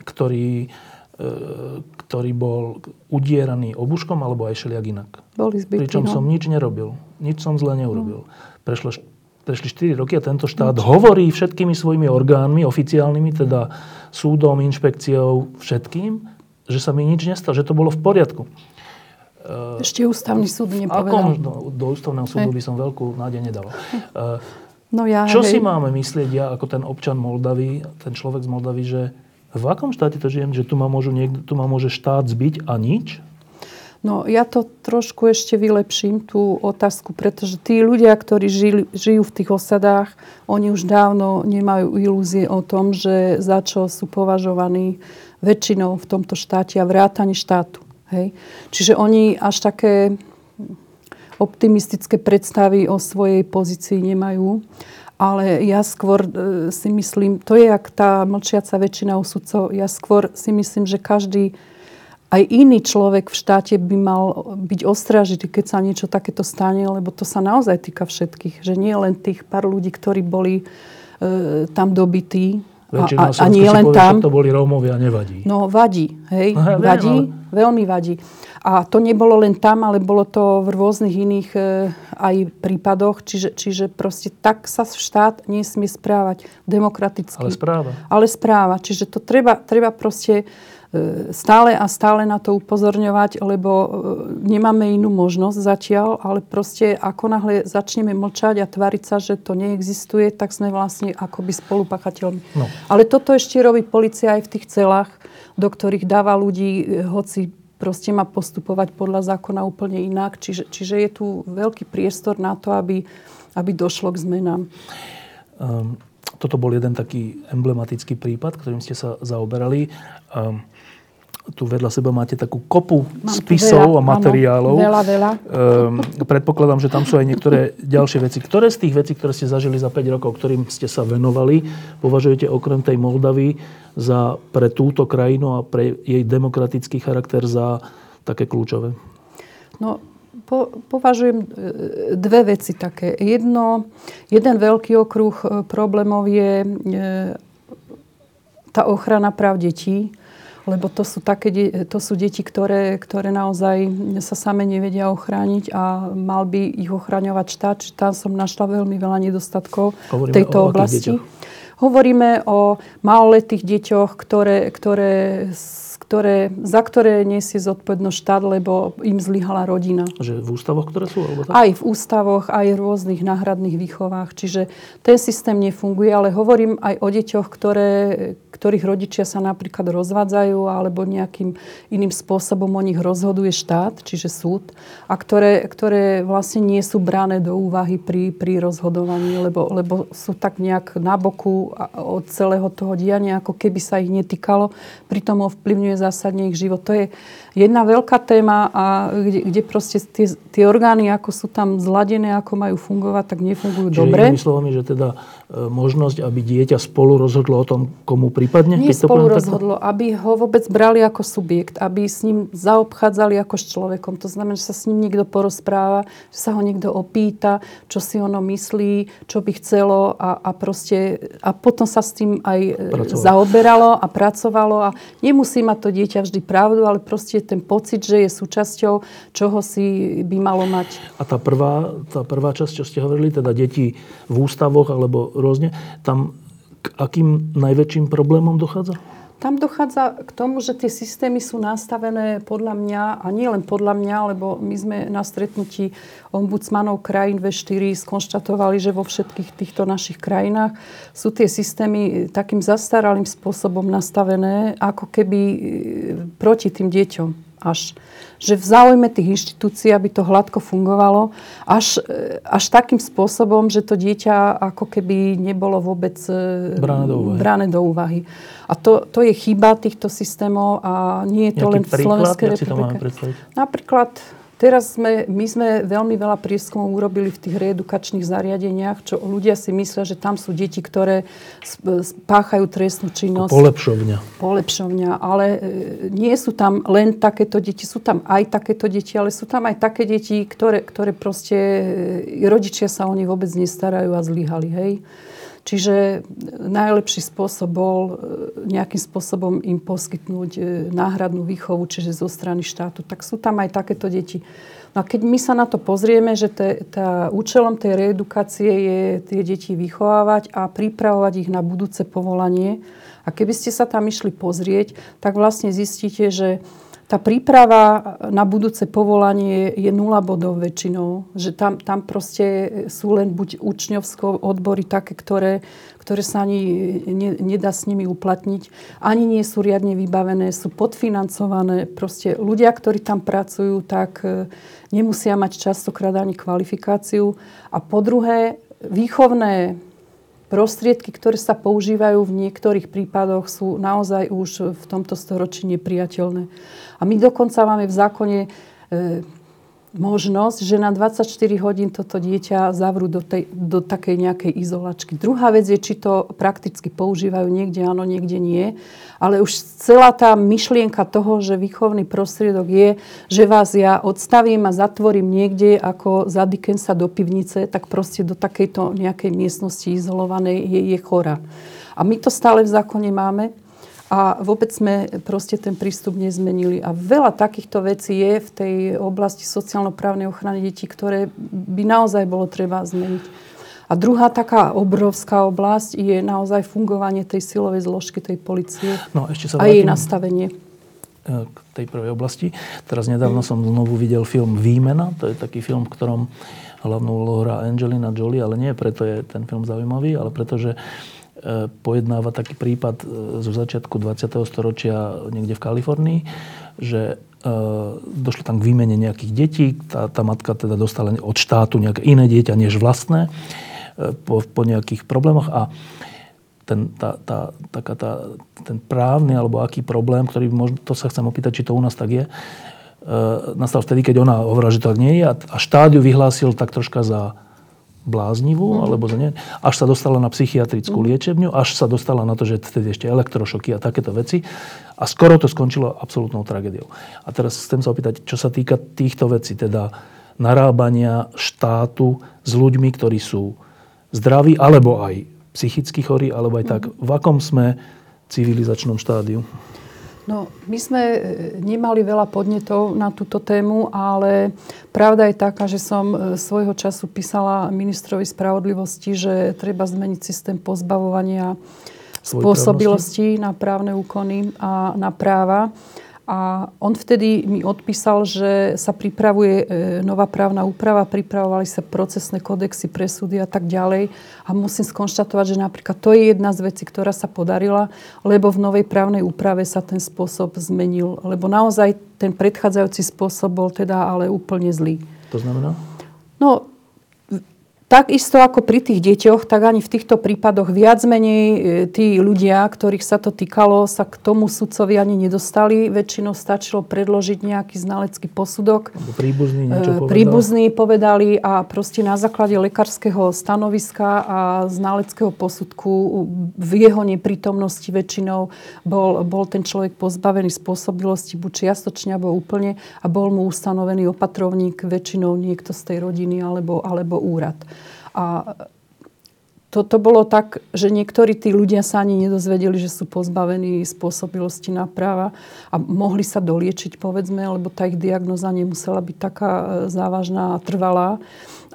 ktorý, e, ktorý bol udieraný obuškom alebo aj šeliak inak. Boli zbytky, Pričom no. som nič nerobil. Nič som zle neurobil. No. Prešlo, prešli 4 roky a tento štát nič. hovorí všetkými svojimi orgánmi, oficiálnymi, teda súdom, inšpekciou, všetkým, že sa mi nič nestalo, že to bolo v poriadku. Eh, Ešte ústavný súd nepovedal. Ako, no, do ústavného súdu by som veľkú nádej nedal. Eh, no ja, Čo hej. si máme myslieť ja ako ten občan Moldavy, ten človek z Moldavy, že v akom štáte to žijem, že tu ma, môžu niekto, tu ma môže štát zbiť a nič? No ja to trošku ešte vylepším, tú otázku, pretože tí ľudia, ktorí žili, žijú v tých osadách, oni už dávno nemajú ilúzie o tom, že za čo sú považovaní väčšinou v tomto štáte a vrátani štátu. Hej? Čiže oni až také optimistické predstavy o svojej pozícii nemajú. Ale ja skôr e, si myslím, to je jak tá mlčiaca väčšina usudcov, ja skôr si myslím, že každý aj iný človek v štáte by mal byť ostražitý, keď sa niečo takéto stane, lebo to sa naozaj týka všetkých. Že nie len tých pár ľudí, ktorí boli e, tam dobití, a, a, a nie len povie, tam. to boli Rómovia, nevadí. No, vadí. Hej, ja vadí, viem, ale... veľmi vadí. A to nebolo len tam, ale bolo to v rôznych iných e, aj prípadoch. Čiže, čiže proste tak sa štát nesmie správať demokraticky. Ale správa. Ale správa. Čiže to treba, treba proste stále a stále na to upozorňovať, lebo e, nemáme inú možnosť zatiaľ, ale proste ako náhle začneme mlčať a tvariť sa, že to neexistuje, tak sme vlastne akoby spolupachateľmi. No. Ale toto ešte robí policia aj v tých celách, do ktorých dáva ľudí, e, hoci proste má postupovať podľa zákona úplne inak. Čiže, čiže je tu veľký priestor na to, aby, aby došlo k zmenám. Um, toto bol jeden taký emblematický prípad, ktorým ste sa zaoberali. Um, tu vedľa seba máte takú kopu Mám spisov veľa, a materiálov. Áno, veľa, veľa. Ehm, predpokladám, že tam sú aj niektoré ďalšie veci. Ktoré z tých vecí, ktoré ste zažili za 5 rokov, ktorým ste sa venovali, považujete okrem tej Moldavy za pre túto krajinu a pre jej demokratický charakter za také kľúčové? No, po, považujem e, dve veci také. Jedno, jeden veľký okruh e, problémov je e, tá ochrana práv detí lebo to sú, také, to sú deti, ktoré, ktoré naozaj sa same nevedia ochrániť a mal by ich ochraňovať štát. Tam som našla veľmi veľa nedostatkov Hovoríme v tejto o oblasti. Hovoríme o maloletých deťoch, ktoré, ktoré ktoré, za ktoré nesie zodpovednosť štát, lebo im zlyhala rodina. Že v ústavoch, ktoré sú? Alebo tak? Aj v ústavoch, aj v rôznych náhradných výchovách. Čiže ten systém nefunguje, ale hovorím aj o deťoch, ktoré, ktorých rodičia sa napríklad rozvádzajú alebo nejakým iným spôsobom o nich rozhoduje štát, čiže súd, a ktoré, ktoré vlastne nie sú brané do úvahy pri, pri rozhodovaní, lebo, lebo sú tak nejak na boku od celého toho diania, ako keby sa ich netýkalo. Pritom ovplyvňuje zásadne ich život. To je jedna veľká téma a kde, kde proste tie, tie orgány, ako sú tam zladené, ako majú fungovať, tak nefungujú Čiže dobre. Čiže slovami, že teda možnosť, aby dieťa spolu rozhodlo o tom, komu prípadne? Nie keď spolu to rozhodlo, takto? aby ho vôbec brali ako subjekt, aby s ním zaobchádzali ako s človekom. To znamená, že sa s ním niekto porozpráva, že sa ho niekto opýta, čo si ono myslí, čo by chcelo a, a proste a potom sa s tým aj e, pracovalo. zaoberalo a pracovalo a nemusí mať to dieťa vždy pravdu, ale proste ten pocit, že je súčasťou čoho si by malo mať. A tá prvá, tá prvá časť, čo ste hovorili, teda deti v ústavoch alebo rôzne, tam k akým najväčším problémom dochádza? Tam dochádza k tomu, že tie systémy sú nastavené podľa mňa, a nie len podľa mňa, lebo my sme na stretnutí ombudsmanov krajín V4 skonštatovali, že vo všetkých týchto našich krajinách sú tie systémy takým zastaralým spôsobom nastavené, ako keby e, proti tým deťom. Až že v záujme tých inštitúcií, aby to hladko fungovalo, až, až takým spôsobom, že to dieťa ako keby nebolo vôbec brané do úvahy. Brané do úvahy. A to, to je chyba týchto systémov a nie je to Nejaký len v Slovenskej republike. Napríklad Teraz sme, my sme veľmi veľa prieskumov urobili v tých reedukačných zariadeniach, čo ľudia si myslia, že tam sú deti, ktoré spáchajú trestnú činnosť. Polepšovňa. Polepšovňa, ale e, nie sú tam len takéto deti, sú tam aj takéto deti, ale sú tam aj také deti, ktoré, ktoré proste e, rodičia sa o ne vôbec nestarajú a zlyhali, hej. Čiže najlepší spôsob bol e, nejakým spôsobom im poskytnúť e, náhradnú výchovu, čiže zo strany štátu. Tak sú tam aj takéto deti. No a keď my sa na to pozrieme, že te, tá, účelom tej reedukácie je tie deti vychovávať a pripravovať ich na budúce povolanie. A keby ste sa tam išli pozrieť, tak vlastne zistíte, že tá príprava na budúce povolanie je nula bodov väčšinou. Že tam, tam proste sú len buď učňovské odbory také, ktoré, ktoré sa ani ne, nedá s nimi uplatniť. Ani nie sú riadne vybavené, sú podfinancované. Proste ľudia, ktorí tam pracujú, tak e, nemusia mať častokrát ani kvalifikáciu. A po druhé, výchovné prostriedky, ktoré sa používajú v niektorých prípadoch, sú naozaj už v tomto storočí nepriateľné. A my dokonca máme v zákone e, možnosť, že na 24 hodín toto dieťa zavrú do, tej, do takej nejakej izolačky. Druhá vec je, či to prakticky používajú niekde áno, niekde nie. Ale už celá tá myšlienka toho, že výchovný prostriedok je, že vás ja odstavím a zatvorím niekde ako za Dickensa do pivnice, tak proste do takejto nejakej miestnosti izolovanej je, je chora. A my to stále v zákone máme. A vôbec sme proste ten prístup nezmenili. A veľa takýchto vecí je v tej oblasti sociálno-právnej ochrany detí, ktoré by naozaj bolo treba zmeniť. A druhá taká obrovská oblasť je naozaj fungovanie tej silovej zložky tej policie no, ešte sa a jej nastavenie. E, k tej prvej oblasti. Teraz nedávno som znovu videl film Výmena. To je taký film, v ktorom hlavnú úlohu hrá Angelina Jolie, ale nie preto je ten film zaujímavý, ale preto, že E, pojednáva taký prípad e, zo začiatku 20. storočia niekde v Kalifornii, že e, došlo tam k výmene nejakých detí. Tá, tá matka teda dostala od štátu nejaké iné dieťa než vlastné po, po nejakých problémoch a ten, tá, tá, taká tá, ten právny alebo aký problém, ktorý možno, to sa chcem opýtať, či to u nás tak je, e, nastal vtedy, keď ona hovorila, že to tak nie je a, a štádiu vyhlásil tak troška za bláznivú, mm. alebo za ne, až sa dostala na psychiatrickú mm. liečebňu, až sa dostala na to, že vtedy ešte elektrošoky a takéto veci. A skoro to skončilo absolútnou tragédiou. A teraz chcem sa opýtať, čo sa týka týchto vecí, teda narábania štátu s ľuďmi, ktorí sú zdraví, alebo aj psychicky chorí, alebo aj tak. Mm. V akom sme civilizačnom štádiu? No, my sme e, nemali veľa podnetov na túto tému, ale pravda je taká, že som e, svojho času písala ministrovi spravodlivosti, že treba zmeniť systém pozbavovania spôsobilosti na právne úkony a na práva. A on vtedy mi odpísal, že sa pripravuje e, nová právna úprava, pripravovali sa procesné kodexy pre súdy a tak ďalej. A musím skonštatovať, že napríklad to je jedna z vecí, ktorá sa podarila, lebo v novej právnej úprave sa ten spôsob zmenil. Lebo naozaj ten predchádzajúci spôsob bol teda ale úplne zlý. To znamená? No, Takisto ako pri tých deťoch, tak ani v týchto prípadoch viac menej e, tí ľudia, ktorých sa to týkalo, sa k tomu sudcovi ani nedostali. Väčšinou stačilo predložiť nejaký znalecký posudok. Príbuzný niečo e, povedal. Príbuzní povedali a proste na základe lekárskeho stanoviska a znaleckého posudku v jeho neprítomnosti väčšinou bol, bol ten človek pozbavený spôsobilosti buď čiastočne alebo úplne a bol mu ustanovený opatrovník väčšinou niekto z tej rodiny alebo, alebo úrad. A toto bolo tak, že niektorí tí ľudia sa ani nedozvedeli, že sú pozbavení spôsobilosti na práva a mohli sa doliečiť, povedzme, lebo tá ich diagnoza nemusela byť taká e, závažná a trvalá.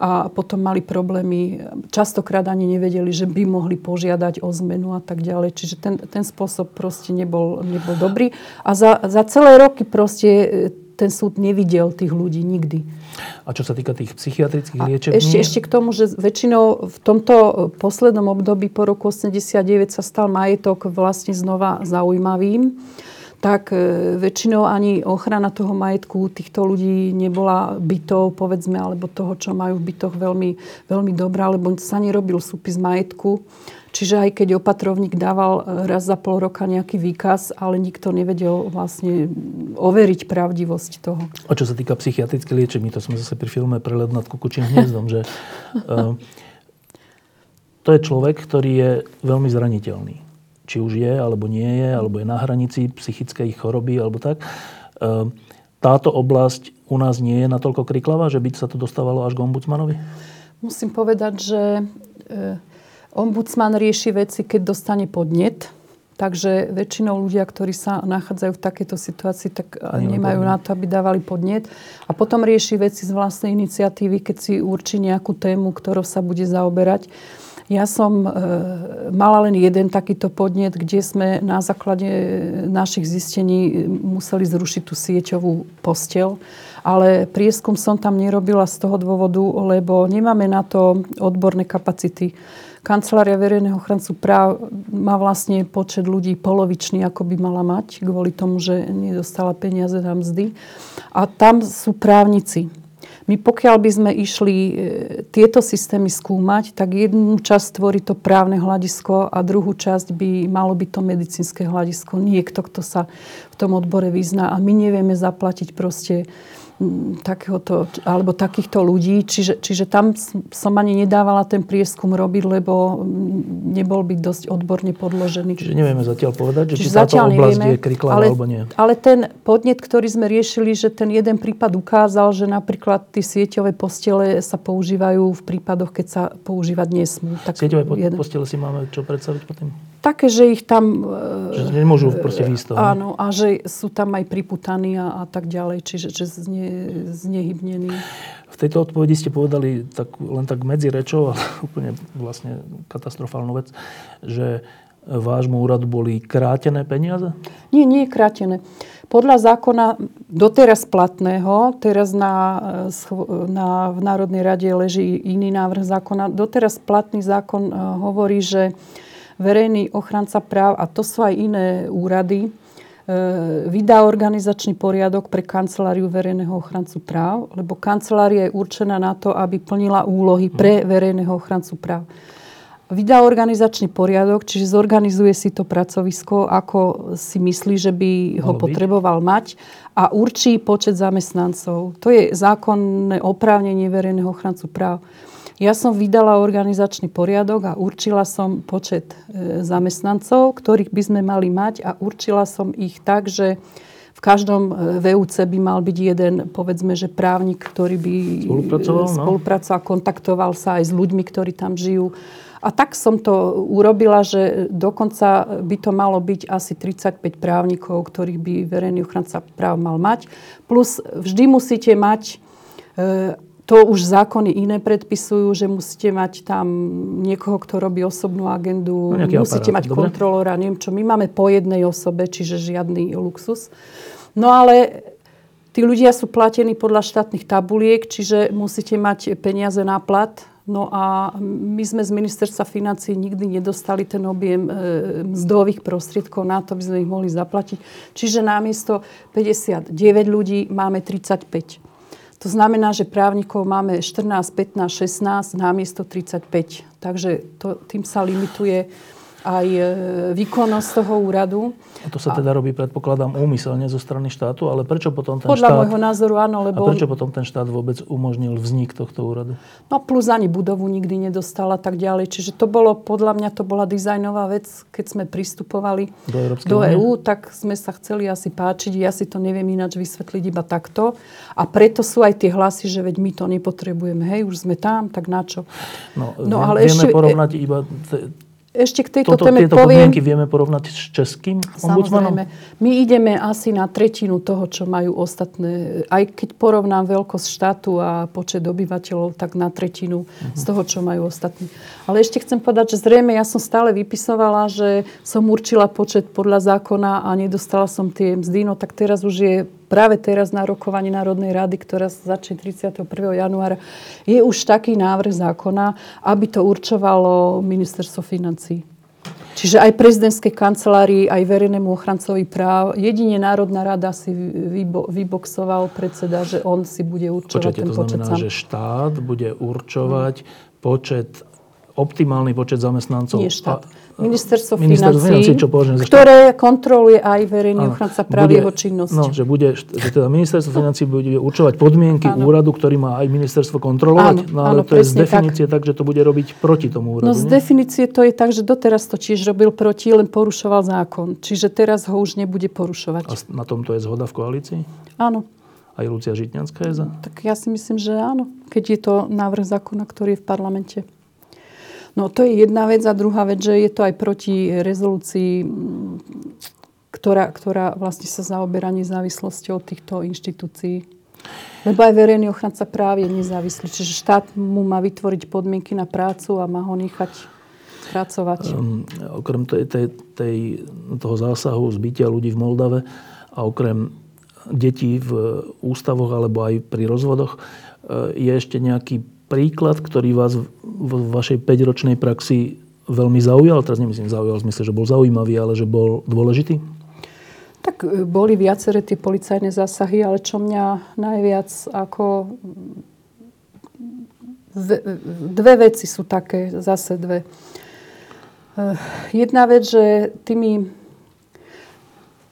A potom mali problémy, častokrát ani nevedeli, že by mohli požiadať o zmenu a tak ďalej. Čiže ten, ten spôsob proste nebol, nebol dobrý. A za, za celé roky proste e, ten súd nevidel tých ľudí nikdy. A čo sa týka tých psychiatrických liečební? Ešte, ešte k tomu, že väčšinou v tomto poslednom období po roku 89 sa stal majetok vlastne znova zaujímavým. tak e, väčšinou ani ochrana toho majetku týchto ľudí nebola bytov, povedzme, alebo toho, čo majú v bytoch veľmi, veľmi dobrá, lebo sa nerobil súpis majetku. Čiže aj keď opatrovník dával e, raz za pol roka nejaký výkaz, ale nikto nevedel vlastne overiť pravdivosť toho. A čo sa týka psychiatrickej liečby, to sme zase pri filme Prelet nad kukučím hniezdom, že uh, to je človek, ktorý je veľmi zraniteľný či už je, alebo nie je, alebo je na hranici psychickej choroby, alebo tak. Ehm, táto oblasť u nás nie je natoľko kriklavá, že by sa to dostávalo až k ombudsmanovi? Musím povedať, že eh, ombudsman rieši veci, keď dostane podnet. Takže väčšinou ľudia, ktorí sa nachádzajú v takejto situácii, tak eh, nemajú na to, aby dávali podnet. A potom rieši veci z vlastnej iniciatívy, keď si určí nejakú tému, ktorou sa bude zaoberať. Ja som e, mala len jeden takýto podnet, kde sme na základe našich zistení museli zrušiť tú sieťovú postel. Ale prieskum som tam nerobila z toho dôvodu, lebo nemáme na to odborné kapacity. Kancelária verejného ochrancu práv má vlastne počet ľudí polovičný, ako by mala mať, kvôli tomu, že nedostala peniaze na mzdy. A tam sú právnici. My pokiaľ by sme išli e, tieto systémy skúmať, tak jednu časť tvorí to právne hľadisko a druhú časť by malo byť to medicínske hľadisko. Niekto, kto sa v tom odbore vyzná a my nevieme zaplatiť proste takéhoto, alebo takýchto ľudí. Čiže, čiže tam som ani nedávala ten prieskum robiť, lebo nebol by dosť odborne podložený. Čiže nevieme zatiaľ povedať, že či táto oblasť nevieme, je kriklavá ale, alebo nie. Ale ten podnet, ktorý sme riešili, že ten jeden prípad ukázal, že napríklad tie sieťové postele sa používajú v prípadoch, keď sa používať nesmú. Tak sieťové jeden. postele si máme čo predstaviť potom? Také, že ich tam... Že nemôžu proste výjsť Áno, a že sú tam aj priputaní a, a tak ďalej, čiže že zne, znehybnení. V tejto odpovedi ste povedali tak, len tak medzi rečou, ale úplne vlastne katastrofálnu vec, že vášmu úradu boli krátené peniaze? Nie, nie je krátené. Podľa zákona doteraz platného, teraz na, na, v Národnej rade leží iný návrh zákona, doteraz platný zákon eh, hovorí, že verejný ochranca práv, a to sú aj iné úrady, e, vydá organizačný poriadok pre kanceláriu verejného ochrancu práv, lebo kancelária je určená na to, aby plnila úlohy pre verejného ochrancu práv. Vydá organizačný poriadok, čiže zorganizuje si to pracovisko, ako si myslí, že by ho potreboval mať a určí počet zamestnancov. To je zákonné oprávnenie verejného ochrancu práv. Ja som vydala organizačný poriadok a určila som počet e, zamestnancov, ktorých by sme mali mať a určila som ich tak, že v každom e, VUC by mal byť jeden, povedzme, že právnik, ktorý by spolupracoval, no? spolupracoval kontaktoval sa aj s ľuďmi, ktorí tam žijú. A tak som to urobila, že dokonca by to malo byť asi 35 právnikov, ktorých by verejný ochranca práv mal mať. Plus vždy musíte mať e, to už zákony iné predpisujú, že musíte mať tam niekoho, kto robí osobnú agendu, no, musíte aparát, mať dobre? kontrolóra, neviem čo. My máme po jednej osobe, čiže žiadny luxus. No ale tí ľudia sú platení podľa štátnych tabuliek, čiže musíte mať peniaze na plat. No a my sme z ministerstva financí nikdy nedostali ten objem e, mzdových prostriedkov na to, aby sme ich mohli zaplatiť. Čiže namiesto 59 ľudí máme 35. To znamená, že právnikov máme 14, 15, 16, námiesto 35. Takže to, tým sa limituje aj e, výkonnosť toho úradu. A to sa teda robí, predpokladám, úmyselne zo strany štátu, ale prečo potom ten Podľa štát... môjho názoru áno, lebo... A prečo potom ten štát vôbec umožnil vznik tohto úradu? No plus ani budovu nikdy nedostala tak ďalej. Čiže to bolo, podľa mňa to bola dizajnová vec, keď sme pristupovali do, do EÚ, tak sme sa chceli asi páčiť. Ja si to neviem ináč vysvetliť iba takto. A preto sú aj tie hlasy, že veď my to nepotrebujeme. Hej, už sme tam, tak na čo? No, no ale vieme ešte... porovnať iba ešte k tejto Toto, téme tieto poviem... podmienky vieme porovnať s českým ombudsmanom? Samozrejme. My ideme asi na tretinu toho, čo majú ostatné. Aj keď porovnám veľkosť štátu a počet obyvateľov, tak na tretinu uh-huh. z toho, čo majú ostatní. Ale ešte chcem povedať, že zrejme ja som stále vypisovala, že som určila počet podľa zákona a nedostala som tie mzdy. No tak teraz už je práve teraz na rokovaní Národnej rady, ktorá sa začne 31. januára, je už taký návrh zákona, aby to určovalo ministerstvo financí. Čiže aj prezidentskej kancelárii, aj verejnému ochrancovi práv, jedine Národná rada si vybo, vyboxoval predseda, že on si bude určovať Počujete, ten to počet znamená, sám. že štát bude určovať počet, optimálny počet zamestnancov. Nie štát. A- Ministerstvo, Ministerstvo financí, čo považujem za ktoré kontroluje aj verejný ochranca práv jeho činnosť. No, že, bude, že teda ministerstvo financí bude určovať podmienky Áno. úradu, ktorý má aj ministerstvo kontrolovať. Áno, no ale áno, to je z presne tak. definície tak. že to bude robiť proti tomu úradu. No z nie? definície to je tak, že doteraz to tiež robil proti, len porušoval zákon. Čiže teraz ho už nebude A porušovať. s- na tomto je zhoda v koalícii? Áno. Aj Lucia Žitňanská je za? Tak ja si myslím, že áno, keď je to návrh zákona, ktorý je v parlamente. No to je jedna vec a druhá vec, že je to aj proti rezolúcii, ktorá, ktorá vlastne sa zaoberá nezávislosťou týchto inštitúcií. Lebo aj verejný ochranca práv je nezávislý. Čiže štát mu má vytvoriť podmienky na prácu a má ho nechať pracovať. Um, okrem tej, tej, tej, toho zásahu zbytia ľudí v Moldave a okrem detí v ústavoch alebo aj pri rozvodoch e, je ešte nejaký príklad, ktorý vás v vašej 5-ročnej praxi veľmi zaujal? Teraz nemyslím zaujal v zmysle, že bol zaujímavý, ale že bol dôležitý? Tak e, boli viaceré tie policajné zásahy, ale čo mňa najviac ako... Dve, dve veci sú také, zase dve. Eh, Jedna vec, že tými...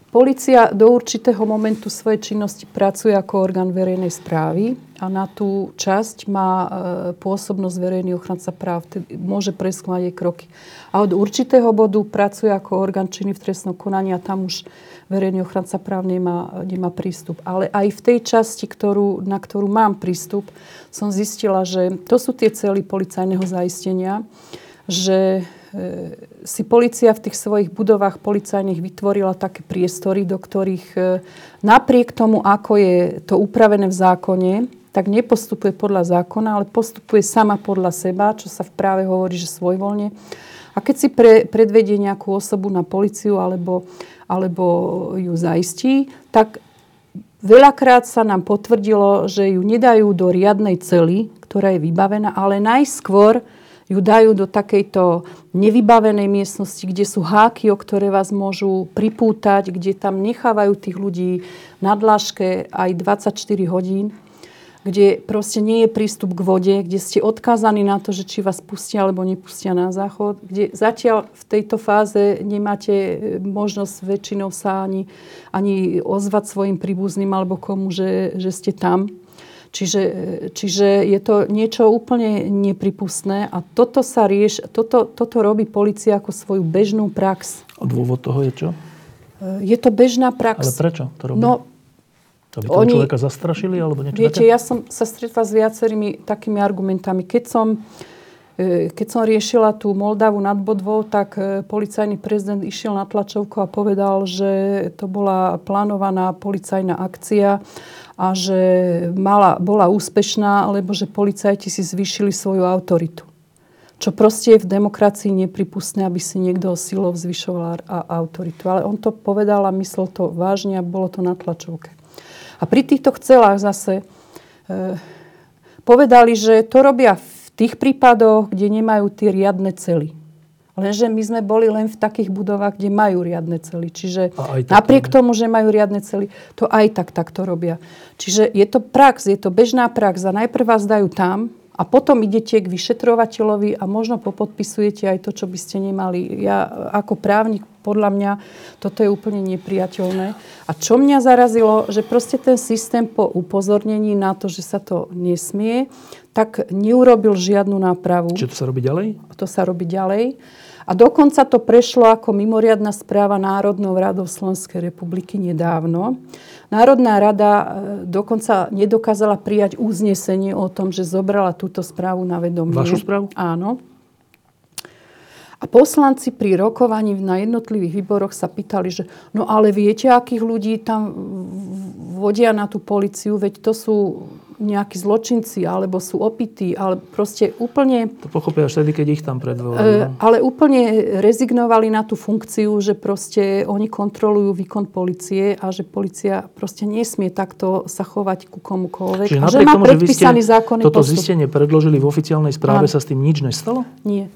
Polícia do určitého momentu svojej činnosti pracuje ako orgán verejnej správy a na tú časť má e, pôsobnosť verejný ochranca práv, tedy môže preskúmať jej kroky. A od určitého bodu pracuje ako orgán činný v trestnom konaní a tam už verejný ochranca práv nemá, nemá prístup. Ale aj v tej časti, ktorú, na ktorú mám prístup, som zistila, že to sú tie cely policajného zaistenia, že si policia v tých svojich budovách policajných vytvorila také priestory, do ktorých e, napriek tomu, ako je to upravené v zákone, tak nepostupuje podľa zákona, ale postupuje sama podľa seba, čo sa v práve hovorí, že svojvoľne. A keď si pre, predvedie nejakú osobu na policiu alebo, alebo ju zaistí, tak veľakrát sa nám potvrdilo, že ju nedajú do riadnej cely, ktorá je vybavená, ale najskôr ju dajú do takejto nevybavenej miestnosti, kde sú háky, o ktoré vás môžu pripútať, kde tam nechávajú tých ľudí na dláške aj 24 hodín, kde proste nie je prístup k vode, kde ste odkázaní na to, že či vás pustia alebo nepustia na záchod, kde zatiaľ v tejto fáze nemáte e, možnosť väčšinou sa ani, ani ozvať svojim príbuzným alebo komu, že, že ste tam. Čiže, čiže je to niečo úplne nepripustné a toto sa rieš, toto, toto robí policia ako svoju bežnú prax. A dôvod toho je čo? Je to bežná prax. Ale prečo to robí? No, Aby toho oni- človeka zastrašili alebo niečo viete, také? ja som sa stretla s viacerými takými argumentami. Keď som, e, keď som riešila tú Moldavu nad Bodvou, tak e, policajný prezident išiel na tlačovku a povedal, že to bola plánovaná policajná akcia a že mala, bola úspešná, lebo že policajti si zvýšili svoju autoritu. Čo proste je v demokracii nepripustné, aby si niekto silou zvyšoval autoritu. Ale on to povedal a myslel to vážne a bolo to na tlačovke. A pri týchto celách zase e, povedali, že to robia tých prípadoch, kde nemajú tie riadne cely. Lenže my sme boli len v takých budovách, kde majú riadne cely. Čiže tak napriek robia. tomu, že majú riadne cely, to aj tak takto robia. Čiže je to prax, je to bežná prax a najprv vás dajú tam a potom idete k vyšetrovateľovi a možno popodpisujete aj to, čo by ste nemali. Ja ako právnik, podľa mňa, toto je úplne nepriateľné. A čo mňa zarazilo, že proste ten systém po upozornení na to, že sa to nesmie, tak neurobil žiadnu nápravu. Čiže to sa robí ďalej? To sa robí ďalej. A dokonca to prešlo ako mimoriadná správa Národnou radou Slovenskej republiky nedávno. Národná rada e, dokonca nedokázala prijať uznesenie o tom, že zobrala túto správu na vedomie. Vašu správu? Áno. A poslanci pri rokovaní na jednotlivých výboroch sa pýtali, že no ale viete, akých ľudí tam vodia na tú policiu, veď to sú nejakí zločinci, alebo sú opití, ale proste úplne To pochopia až vtedy, keď ich tam predvolajú. E, ale úplne rezignovali na tú funkciu, že proste oni kontrolujú výkon policie a že policia proste nesmie takto sa chovať ku komukoľvek. Čiže a že má tomu, že predpísaný zákonný toto postup. zistenie predložili v oficiálnej správe, Áno. sa s tým nič nestalo? Nie.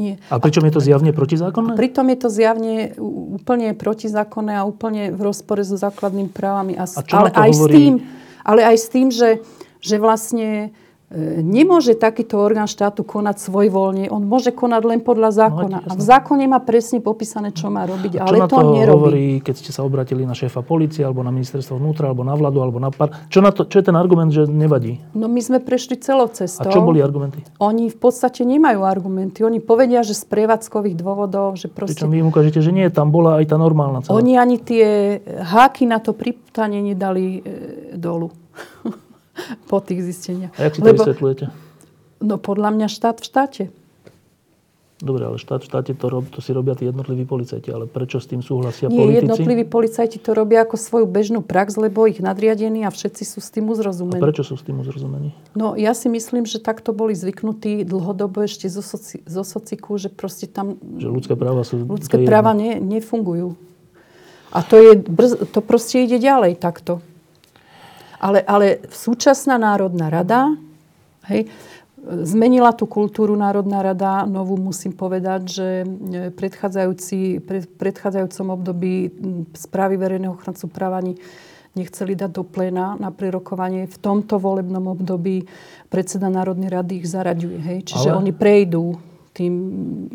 Nie. A pričom je to zjavne protizákonné? Pritom je to zjavne úplne protizákonné a úplne v rozpore so základnými právami. A, a čo ale, aj hovorí... s tým, ale aj s tým, že, že vlastne nemôže takýto orgán štátu konať svojvoľne. On môže konať len podľa zákona. No, a v zákone má presne popísané, čo má robiť, a ale čo to, to nerobí. hovorí, keď ste sa obratili na šéfa policie, alebo na ministerstvo vnútra, alebo na vládu, alebo na par... Čo, na to, čo je ten argument, že nevadí? No my sme prešli celou cestou. A čo boli argumenty? Oni v podstate nemajú argumenty. Oni povedia, že z prevádzkových dôvodov, že proste... Pričom vy im ukážete, že nie, tam bola aj tá normálna celá. Oni ani tie háky na to priputanie nedali e, dolu. po tých zisteniach. A jak si to Lebo, vysvetľujete? No podľa mňa štát v štáte. Dobre, ale štát v štáte to, rob, to si robia tí jednotliví policajti, ale prečo s tým súhlasia Nie, politici? jednotliví policajti to robia ako svoju bežnú prax, lebo ich nadriadení a všetci sú s tým uzrozumení. A prečo sú s tým uzrozumení? No ja si myslím, že takto boli zvyknutí dlhodobo ešte zo, soci, zo sociku, že proste tam... Že ľudské práva sú... Ľudské práva ne, nefungujú. A to, je, to proste ide ďalej takto. Ale, ale súčasná Národná rada hej, zmenila tú kultúru Národná rada. Novú musím povedať, že e, predchádzajúci, pred, predchádzajúcom období správy verejného ochrancu práva ani nechceli dať do pléna na prerokovanie. V tomto volebnom období predseda Národnej rady ich zaraďuje. Hej? Čiže ale... oni prejdú tým,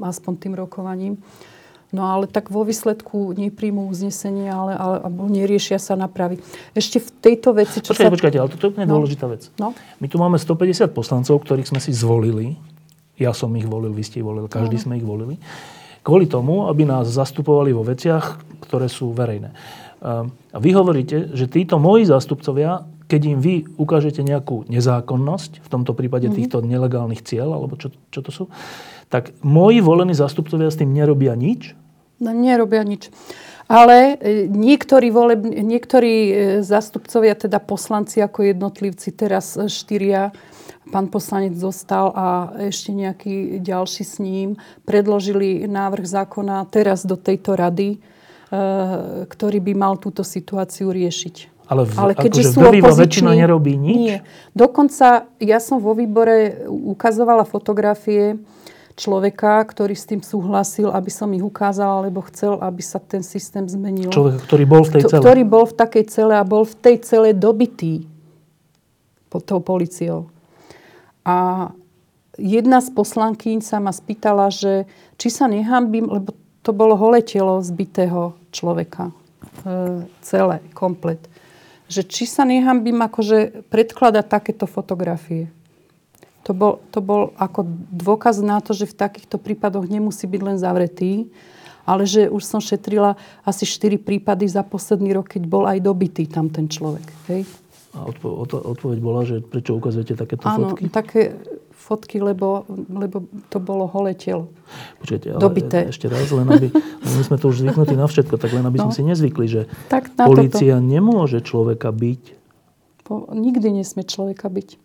aspoň tým rokovaním. No ale tak vo výsledku nepríjmú uznesenie, ale, ale alebo neriešia sa napraviť. Ešte v tejto veci... Čo Počkajte, sa... počkajte, ale toto je úplne no. dôležitá vec. No. My tu máme 150 poslancov, ktorých sme si zvolili. Ja som ich volil, vy ste ich volili, každý no. sme ich volili. Kvôli tomu, aby nás zastupovali vo veciach, ktoré sú verejné. Ehm, a vy hovoríte, že títo moji zástupcovia, keď im vy ukážete nejakú nezákonnosť, v tomto prípade mm-hmm. týchto nelegálnych cieľ, alebo čo, čo to sú, tak moji volení zástupcovia s tým nerobia nič, No, nerobia nič. Ale e, niektorí, voleb, niektorí e, zastupcovia, teda poslanci ako jednotlivci, teraz e, štyria, pán poslanec zostal a ešte nejaký ďalší s ním, predložili návrh zákona teraz do tejto rady, ktorý by mal túto situáciu riešiť. Ale, v, Ale keďže akože sú opoziční, väčšina nerobí nič? Nie. Dokonca ja som vo výbore ukazovala fotografie človeka, ktorý s tým súhlasil, aby som ich ukázala, lebo chcel, aby sa ten systém zmenil. Človek, ktorý bol v tej cele. Ktorý bol v takej cele a bol v tej cele dobitý pod tou policiou. A jedna z poslankyň sa ma spýtala, že či sa nehambím, lebo to bolo holé telo zbitého človeka. E, celé, komplet. Že či sa nehambím akože predkladať takéto fotografie. To bol, to bol ako dôkaz na to, že v takýchto prípadoch nemusí byť len zavretý, ale že už som šetrila asi 4 prípady za posledný rok, keď bol aj dobitý tam ten človek. Hej? A odpo- odpoveď bola, že prečo ukazujete takéto Áno, fotky? také fotky, lebo, lebo to bolo holé telo. Počkajte, ale Dobité. ešte raz, len aby, my sme to už zvyknutí na všetko, tak len aby no. sme si nezvykli, že tak policia toto. nemôže človeka byť. Po, nikdy nesmie človeka byť.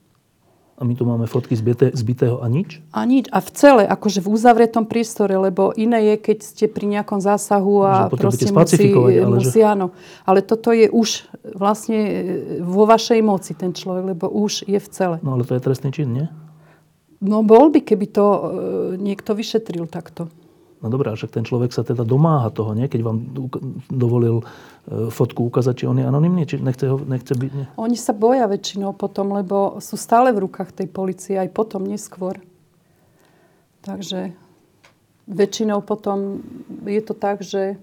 A my tu máme fotky zbité, zbitého a nič? A nič. A v celé, akože v uzavretom priestore, lebo iné je, keď ste pri nejakom zásahu a že proste musí, ale musí, že... áno. Ale toto je už vlastne e, vo vašej moci ten človek, lebo už je v celé. No ale to je trestný čin, nie? No bol by, keby to e, niekto vyšetril takto. No dobré, však ten človek sa teda domáha toho, nie? Keď vám dovolil fotku ukázať, či on je anonimný, či nechce, ho, nechce byť... Nie? Oni sa boja väčšinou potom, lebo sú stále v rukách tej policie, aj potom, neskôr. Takže väčšinou potom je to tak, že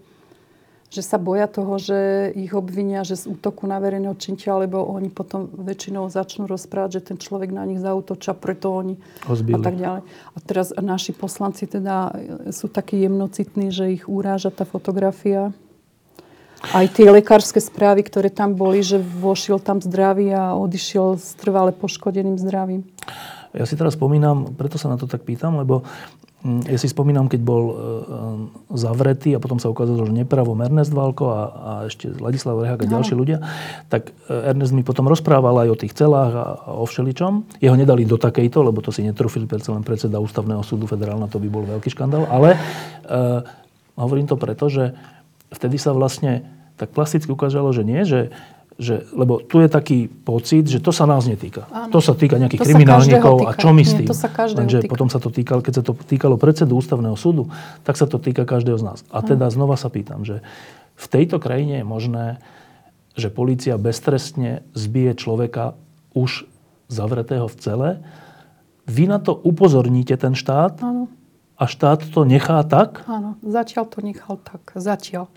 že sa boja toho, že ich obvinia že z útoku na verejného činiteľa, lebo oni potom väčšinou začnú rozprávať, že ten človek na nich zautoča, preto oni Ozbili. a tak ďalej. A teraz naši poslanci teda sú takí jemnocitní, že ich uráža tá fotografia. Aj tie lekárske správy, ktoré tam boli, že vošiel tam zdravý a odišiel s trvale poškodeným zdravím. Ja si teraz spomínam, preto sa na to tak pýtam, lebo Mm, ja si spomínam, keď bol e, e, zavretý a potom sa ukázalo, že nepravom Ernest Valko a, a ešte Ladislav Rehák a no. ďalší ľudia, tak e, Ernest mi potom rozprával aj o tých celách a, a o všeličom. Jeho nedali do takejto, lebo to si netrúfil predsa len predseda Ústavného súdu federálna, to by bol veľký škandál. Ale e, hovorím to preto, že vtedy sa vlastne tak plasticky ukázalo, že nie, že že, lebo tu je taký pocit, že to sa nás netýka. Áno. To sa týka nejakých To kriminálnikov a čo my s Nie, tým? to sa Lenže týka. potom sa to týkalo, keď sa to týkalo predsedu ústavného súdu, tak sa to týka každého z nás. A teda znova sa pýtam, že v tejto krajine je možné, že polícia beztrestne zbije človeka už zavretého v cele. Vy na to upozorníte ten štát Áno. A štát to nechá tak? Áno, zatiaľ to nechal tak. Zatiaľ.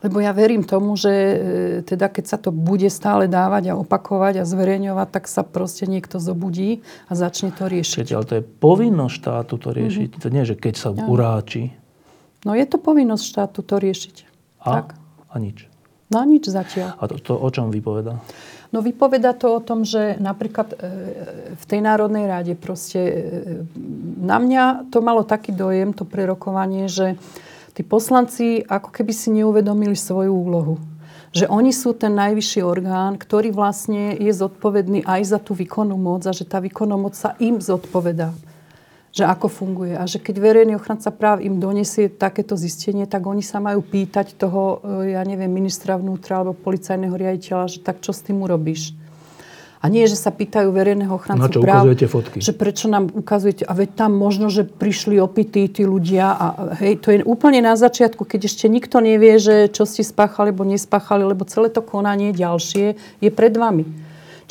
Lebo ja verím tomu, že e, teda keď sa to bude stále dávať a opakovať a zverejňovať, tak sa proste niekto zobudí a začne to riešiť. Viete, ale to je povinnosť štátu to riešiť. Mhm. To nie, že keď sa uráči No je to povinnosť štátu to riešiť. a, Tak. a nič. No a nič zatiaľ. A to, to o čom vypoveda? No vypoveda to o tom, že napríklad e, v tej Národnej ráde proste e, na mňa to malo taký dojem, to prerokovanie, že tí poslanci ako keby si neuvedomili svoju úlohu. Že oni sú ten najvyšší orgán, ktorý vlastne je zodpovedný aj za tú výkonnú moc a že tá výkonná moc sa im zodpovedá že ako funguje. A že keď verejný ochranca práv im donesie takéto zistenie, tak oni sa majú pýtať toho, e, ja neviem, ministra vnútra alebo policajného riaditeľa, že tak čo s tým urobíš. A nie, že sa pýtajú verejného ochrancu Na čo práv, ukazujete fotky? že prečo nám ukazujete, a veď tam možno, že prišli opití tí ľudia a hej, to je úplne na začiatku, keď ešte nikto nevie, že čo ste spáchali alebo nespáchali, lebo celé to konanie ďalšie je pred vami.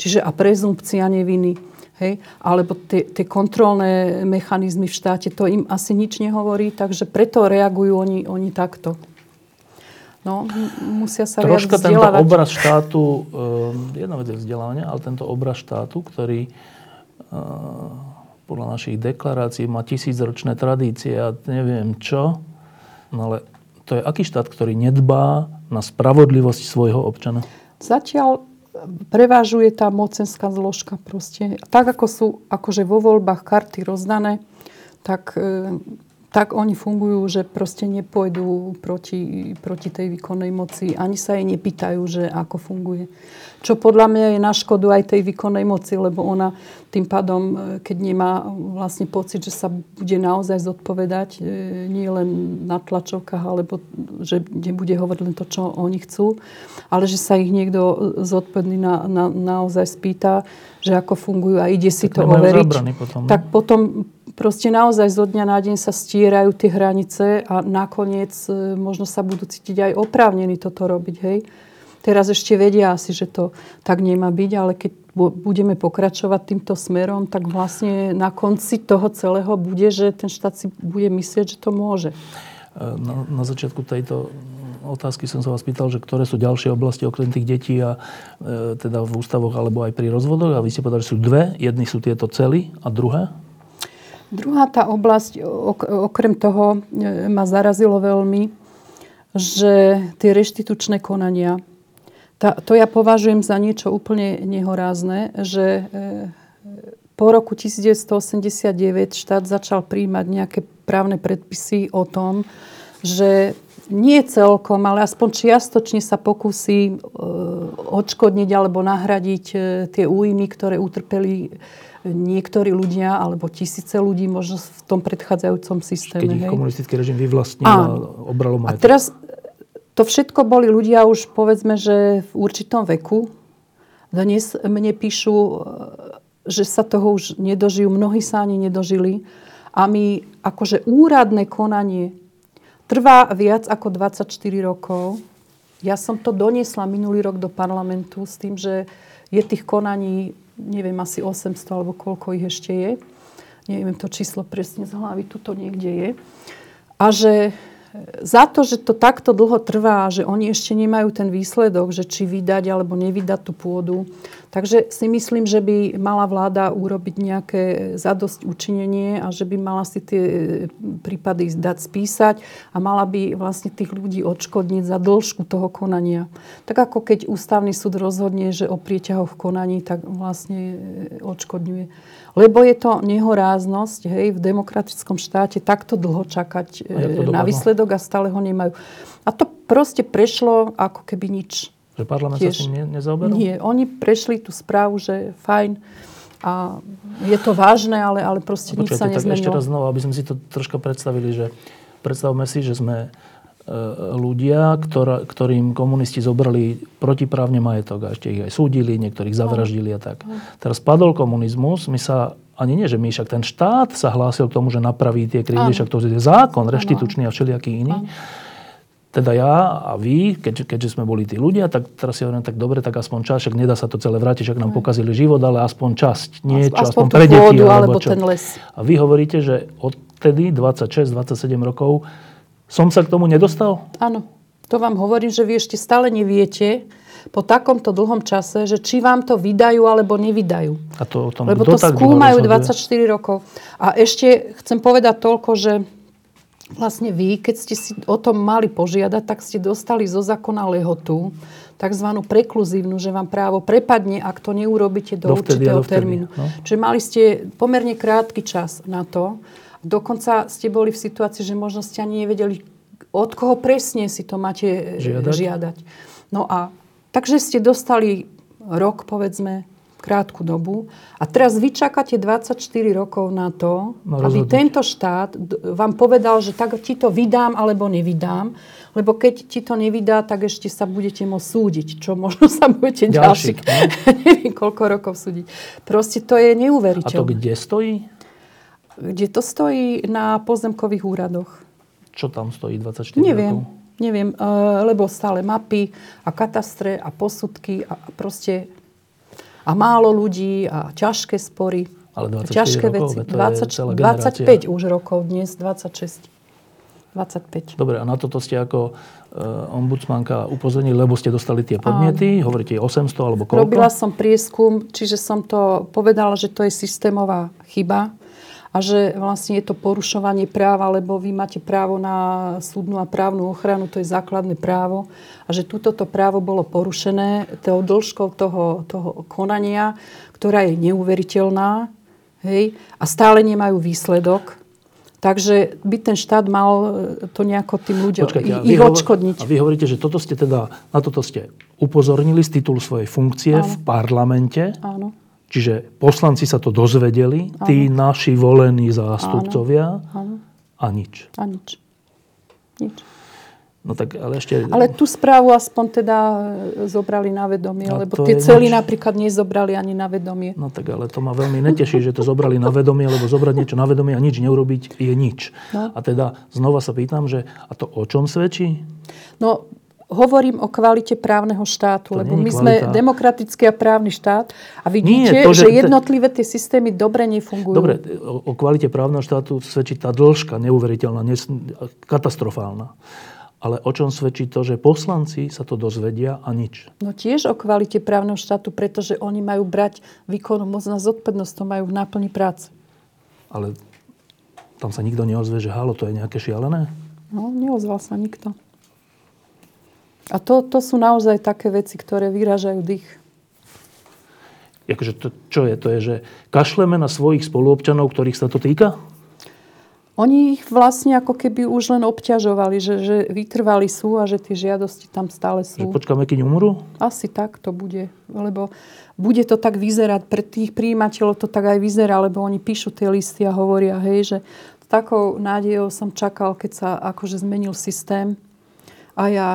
Čiže a prezumpcia neviny. Hej? Alebo tie, tie kontrolné mechanizmy v štáte, to im asi nič nehovorí, takže preto reagujú oni, oni takto. No, musia sa viac Troška tento vzdelávať. obraz štátu, um, jedna vec je vzdelávanie, ale tento obraz štátu, ktorý uh, podľa našich deklarácií má tisícročné tradície a neviem čo, no ale to je aký štát, ktorý nedbá na spravodlivosť svojho občana? Zatiaľ prevážuje tá mocenská zložka proste. Tak ako sú akože vo voľbách karty rozdané, tak, e, tak oni fungujú, že proste nepôjdu proti, proti tej výkonnej moci. Ani sa jej nepýtajú, že ako funguje. Čo podľa mňa je na škodu aj tej výkonnej moci, lebo ona tým pádom, e, keď nemá vlastne pocit, že sa bude naozaj zodpovedať, e, nie len na tlačovkách, alebo že nebude hovoriť len to, čo oni chcú, ale že sa ich niekto zodpovedný na, na, naozaj spýta, že ako fungujú a ide si Tak to overiť. potom, ne? tak potom proste naozaj zo dňa na deň sa stierajú tie hranice a nakoniec e, možno sa budú cítiť aj oprávnení toto robiť. Hej? Teraz ešte vedia asi, že to tak nemá byť, ale keď bu- budeme pokračovať týmto smerom, tak vlastne na konci toho celého bude, že ten štát si bude myslieť, že to môže. Uh, Na, na začiatku tejto otázky som sa vás pýtal, že ktoré sú ďalšie oblasti okrem tých detí a e, teda v ústavoch alebo aj pri rozvodoch a vy ste povedali, že sú dve. Jedny sú tieto cely a druhé? Druhá tá oblasť, ok- okrem toho, e, ma zarazilo veľmi, že tie reštitučné konania, tá, to ja považujem za niečo úplne nehorázne, že e, po roku 1989 štát začal príjmať nejaké právne predpisy o tom, že nie celkom, ale aspoň čiastočne sa pokúsi e, odškodniť alebo nahradiť e, tie újmy, ktoré utrpeli niektorí ľudia alebo tisíce ľudí možno v tom predchádzajúcom Keď systéme. ich hej. komunistický režim vyvlastnil a obralo A majetok. teraz to všetko boli ľudia už povedzme, že v určitom veku. Dnes mne píšu, e, že sa toho už nedožijú, mnohí sa ani nedožili. A my akože úradné konanie trvá viac ako 24 rokov. Ja som to doniesla minulý rok do parlamentu s tým, že je tých konaní, neviem, asi 800 alebo koľko ich ešte je. Neviem to číslo presne z hlavy, tuto niekde je. A že za to, že to takto dlho trvá, že oni ešte nemajú ten výsledok, že či vydať alebo nevydať tú pôdu. Takže si myslím, že by mala vláda urobiť nejaké zadosť učinenie a že by mala si tie e, prípady dať spísať a mala by vlastne tých ľudí odškodniť za dĺžku toho konania. Tak ako keď ústavný súd rozhodne, že o prieťahoch konaní, tak vlastne e, odškodňuje. Lebo je to nehoráznosť, hej, v demokratickom štáte takto dlho čakať to e, na dopadlo? výsledok a stále ho nemajú. A to proste prešlo ako keby nič. Že parlament tiež. sa s tým ne, nezaoberal? Nie, oni prešli tú správu, že fajn a je to vážne, ale, ale proste nič sa Počkajte, tak ešte nezmenilo. raz znova, aby sme si to troška predstavili, že predstavme si, že sme ľudia, ktorá, ktorým komunisti zobrali protiprávne majetok a ešte ich aj súdili, niektorých zavraždili a tak. Teraz padol komunizmus, my sa ani nie, že my, však ten štát sa hlásil k tomu, že napraví tie krivdy, však to je zákon reštitučný a všelijaký iný. Teda ja a vy, keď, keďže sme boli tí ľudia, tak teraz si hovorím, tak dobre, tak aspoň časť, však nedá sa to celé vrátiť, však nám pokazili život, ale aspoň časť, niečo, aspoň, aspoň pre deti. Alebo čo. ten les. A vy hovoríte, že odtedy 26-27 rokov som sa k tomu nedostal? Áno. To vám hovorím, že vy ešte stále neviete po takomto dlhom čase, že či vám to vydajú alebo nevydajú. A to tom Lebo to skúmajú 24 rokov. A ešte chcem povedať toľko, že vlastne vy, keď ste si o tom mali požiadať, tak ste dostali zo zákona lehotu, tzv. prekluzívnu, že vám právo prepadne, ak to neurobíte do dovtedy určitého termínu. No? Čiže mali ste pomerne krátky čas na to. Dokonca ste boli v situácii, že možno ste ani nevedeli, od koho presne si to máte žiadať. žiadať. No a takže ste dostali rok, povedzme, krátku dobu. A teraz vy čakáte 24 rokov na to, no, aby tento štát vám povedal, že tak ti to vydám alebo nevydám. Lebo keď ti to nevydá, tak ešte sa budete môcť súdiť. Čo možno sa budete ďalších, no? neviem koľko rokov súdiť. Proste to je neuveriteľné. A to kde stojí? Kde to stojí? Na pozemkových úradoch. Čo tam stojí 24 Neviem. rokov? Neviem, eh, lebo stále mapy a katastre a posudky a proste a málo ľudí a ťažké spory. Ale 24 ťažké rokov, veci. 20, 25 už rokov, dnes 26. 25. Dobre, a na toto ste ako uh, ombudsmanka upozornili, lebo ste dostali tie podnety, Áno. hovoríte 800 alebo koľko? Robila som prieskum, čiže som to povedala, že to je systémová chyba a že vlastne je to porušovanie práva, lebo vy máte právo na súdnu a právnu ochranu, to je základné právo a že túto to právo bolo porušené tou dĺžkou toho, toho konania, ktorá je neuveriteľná hej, a stále nemajú výsledok. Takže by ten štát mal e, to nejako tým ľuďom, Počkajte, ich hovor, odškodniť. A vy hovoríte, že toto ste teda, na toto ste upozornili z titulu svojej funkcie Áno. v parlamente. Áno. Čiže poslanci sa to dozvedeli, ano. tí naši volení zástupcovia ano. Ano. a nič. A nič. Nič. No tak ale ešte... Ale tú správu aspoň teda e, zobrali na vedomie, no, lebo tie cely nič... napríklad nezobrali ani na vedomie. No tak ale to ma veľmi neteší, že to zobrali na vedomie, lebo zobrať niečo na vedomie a nič neurobiť je nič. No. A teda znova sa pýtam, že a to o čom svedčí? No hovorím o kvalite právneho štátu, to lebo my kvalita. sme demokratický a právny štát a vidíte, Nie, to, že, že jednotlivé tie systémy dobre nefungujú. Dobre, o, o kvalite právneho štátu svedčí tá dĺžka neuveriteľná, nes, katastrofálna. Ale o čom svedčí to, že poslanci sa to dozvedia a nič? No tiež o kvalite právneho štátu, pretože oni majú brať výkonu moc na zodpovednosť, to majú v náplni práce. Ale tam sa nikto neozve, že halo, to je nejaké šialené? No, neozval sa nikto. A to, to sú naozaj také veci, ktoré vyražajú dých. Akože to, čo je? To je, že kašleme na svojich spoluobčanov, ktorých sa to týka? Oni ich vlastne ako keby už len obťažovali, že, že vytrvali sú a že tie žiadosti tam stále sú. Že počkáme, kým umrú? Asi tak to bude. Lebo bude to tak vyzerať, pre tých príjimateľov to tak aj vyzerá, lebo oni píšu tie listy a hovoria, hej, že takou nádejou som čakal, keď sa akože zmenil systém. A ja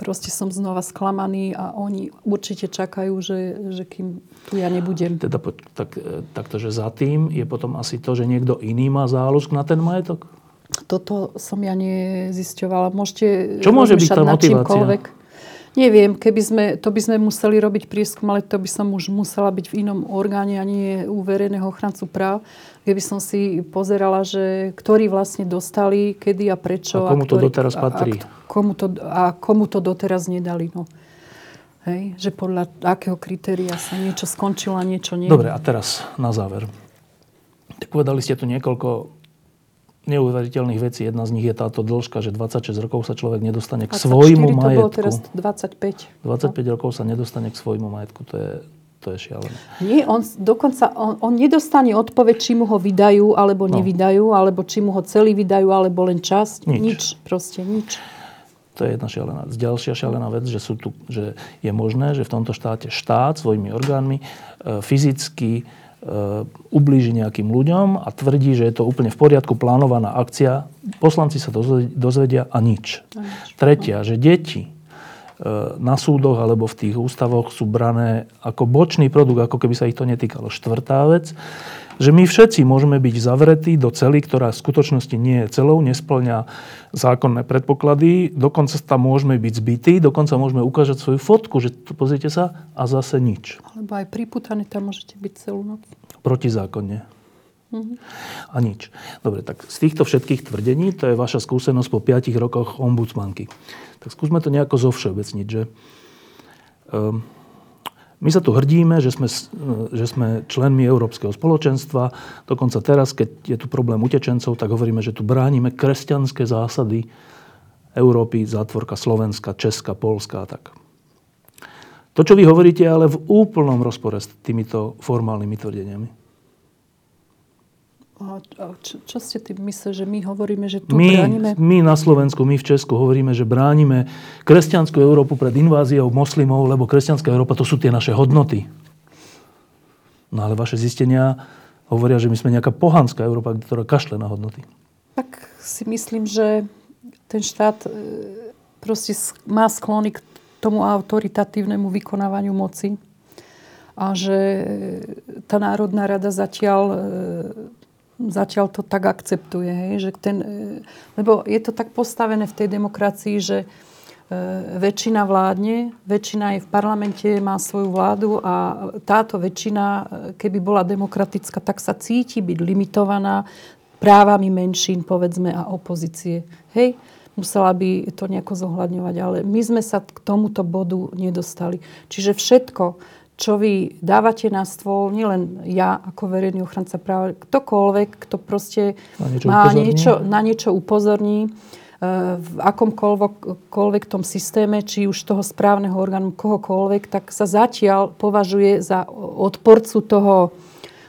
proste som znova sklamaný a oni určite čakajú, že, že kým tu ja nebudem. Teda tak, takto, že za tým je potom asi to, že niekto iný má záľusk na ten majetok? Toto som ja nezisťovala. Môžete Čo môže byť tá motivácia? Neviem, keby sme, to by sme museli robiť prieskum, ale to by som už musela byť v inom orgáne a nie u verejného ochrancu práv. Keby som si pozerala, že ktorí vlastne dostali, kedy a prečo. A komu a ktorý, to doteraz patrí. A, a, komu to, a komu to doteraz nedali. No. Hej, že podľa akého kritéria sa niečo skončilo a niečo nie. Dobre, a teraz na záver. Tak povedali ste tu niekoľko neuveriteľných vecí. Jedna z nich je táto dĺžka, že 26 rokov sa človek nedostane k svojmu majetku. to bolo teraz 25. 25 rokov sa nedostane k svojmu majetku. To je, to je šialené. Nie, on dokonca, on, on nedostane odpoveď, či mu ho vydajú, alebo no. nevydajú, alebo či mu ho celý vydajú, alebo len časť. Nič. nič proste nič. To je jedna šialená. Ďalšia šialená vec, že, sú tu, že je možné, že v tomto štáte štát svojimi orgánmi e, fyzicky ublíži nejakým ľuďom a tvrdí, že je to úplne v poriadku, plánovaná akcia. Poslanci sa dozvedia a nič. A nič. Tretia, že deti e, na súdoch alebo v tých ústavoch sú brané ako bočný produkt, ako keby sa ich to netýkalo. Štvrtá vec, že my všetci môžeme byť zavretí do cely, ktorá v skutočnosti nie je celou, nesplňa zákonné predpoklady, dokonca tam môžeme byť zbytí, dokonca môžeme ukážať svoju fotku, že pozrite sa a zase nič. Alebo aj priputaní tam môžete byť celú noc. Protizákonne. Mm-hmm. A nič. Dobre, tak z týchto všetkých tvrdení, to je vaša skúsenosť po 5 rokoch ombudsmanky. Tak skúsme to nejako zovšeobecniť, že um, my sa tu hrdíme, že sme, že sme členmi Európskeho spoločenstva. Dokonca teraz, keď je tu problém utečencov, tak hovoríme, že tu bránime kresťanské zásady Európy, zátvorka Slovenska, Česka, Polska a tak. To, čo vy hovoríte, je ale v úplnom rozpore s týmito formálnymi tvrdeniami. A čo, čo ste tým mysleli, že my hovoríme, že tu my, bránime? My na Slovensku, my v Česku hovoríme, že bránime kresťanskú Európu pred inváziou moslimov, lebo kresťanská Európa to sú tie naše hodnoty. No ale vaše zistenia hovoria, že my sme nejaká pohanská Európa, ktorá kašle na hodnoty. Tak si myslím, že ten štát e, proste má sklony k tomu autoritatívnemu vykonávaniu moci a že e, tá Národná rada zatiaľ e, zatiaľ to tak akceptuje. Hej, že ten, e, lebo je to tak postavené v tej demokracii, že e, väčšina vládne, väčšina je v parlamente, má svoju vládu a táto väčšina, e, keby bola demokratická, tak sa cíti byť limitovaná právami menšín, povedzme, a opozície. Hej? Musela by to nejako zohľadňovať, ale my sme sa k tomuto bodu nedostali. Čiže všetko, čo vy dávate na stôl, nielen ja ako verejný ochranca práva, ktokoľvek, kto proste na niečo má upozorní. niečo, na niečo upozorní, e, v akomkoľvek tom systéme, či už toho správneho orgánu, kohokoľvek, tak sa zatiaľ považuje za odporcu toho,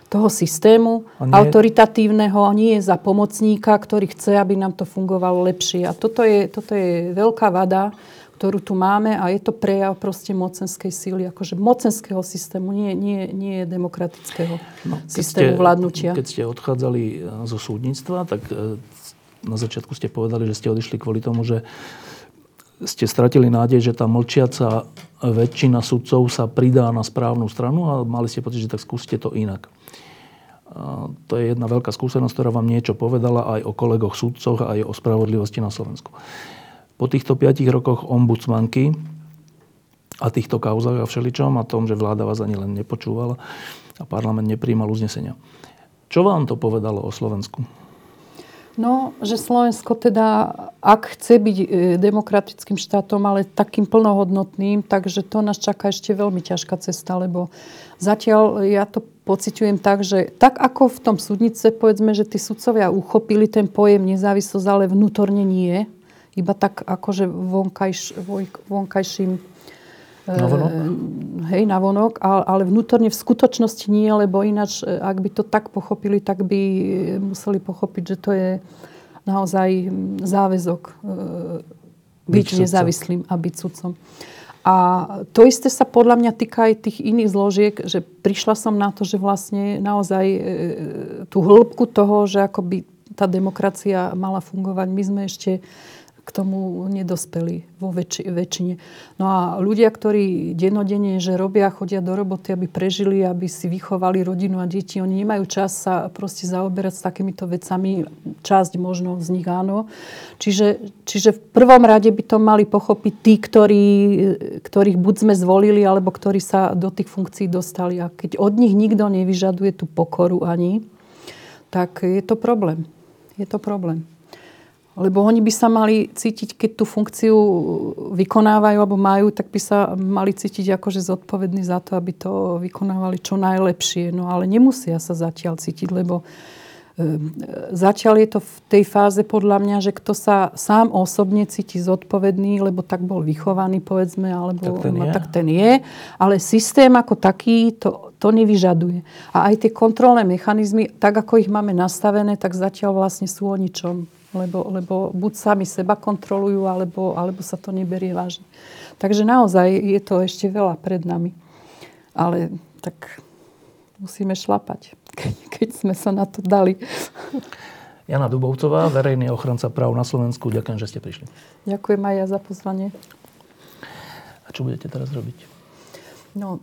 toho systému nie... autoritatívneho, nie za pomocníka, ktorý chce, aby nám to fungovalo lepšie. A toto je, toto je veľká vada, ktorú tu máme a je to prejav proste mocenskej síly, akože mocenského systému, nie, nie, nie demokratického no, systému ste, vládnutia. Keď ste odchádzali e, zo súdnictva, tak e, na začiatku ste povedali, že ste odišli kvôli tomu, že ste stratili nádej, že tá mlčiaca väčšina sudcov sa pridá na správnu stranu a mali ste pocit, že tak skúste to inak. A to je jedna veľká skúsenosť, ktorá vám niečo povedala aj o kolegoch sudcoch, aj o spravodlivosti na Slovensku. Po týchto 5 rokoch ombudsmanky a týchto kauzach a všeličom a tom, že vláda vás ani len nepočúvala a parlament nepríjmal uznesenia. Čo vám to povedalo o Slovensku? No, že Slovensko teda, ak chce byť e, demokratickým štátom, ale takým plnohodnotným, takže to nás čaká ešte veľmi ťažká cesta, lebo zatiaľ ja to pociťujem tak, že tak ako v tom súdnice, povedzme, že tí sudcovia uchopili ten pojem nezávislosť, ale vnútorne nie, iba tak akože vonkajš, vonkajším Navonok? E, hej, navonok, ale, vnútorne v skutočnosti nie, lebo ináč, e, ak by to tak pochopili, tak by museli pochopiť, že to je naozaj záväzok e, byť, byť nezávislým a byť sudcom. A to isté sa podľa mňa týka aj tých iných zložiek, že prišla som na to, že vlastne naozaj e, tú hĺbku toho, že ako by tá demokracia mala fungovať, my sme ešte k tomu nedospeli vo väčši, väčšine. No a ľudia, ktorí denodenne, že robia, chodia do roboty, aby prežili, aby si vychovali rodinu a deti, oni nemajú čas sa proste zaoberať s takýmito vecami. Časť možno z nich áno. Čiže, čiže v prvom rade by to mali pochopiť tí, ktorí, ktorých buď sme zvolili, alebo ktorí sa do tých funkcií dostali. A keď od nich nikto nevyžaduje tú pokoru ani, tak je to problém. Je to problém. Lebo oni by sa mali cítiť, keď tú funkciu vykonávajú alebo majú, tak by sa mali cítiť akože zodpovední za to, aby to vykonávali čo najlepšie. No ale nemusia sa zatiaľ cítiť, lebo e, zatiaľ je to v tej fáze podľa mňa, že kto sa sám osobne cíti zodpovedný, lebo tak bol vychovaný, povedzme, alebo tak ten, no, tak ten je. Ale systém ako taký to, to nevyžaduje. A aj tie kontrolné mechanizmy, tak ako ich máme nastavené, tak zatiaľ vlastne sú o ničom lebo, lebo buď sami seba kontrolujú, alebo, alebo sa to neberie vážne. Takže naozaj je to ešte veľa pred nami. Ale tak musíme šlapať, keď, keď sme sa na to dali. Jana Dubovcová, verejný ochranca práv na Slovensku. Ďakujem, že ste prišli. Ďakujem aj ja za pozvanie. A čo budete teraz robiť? No,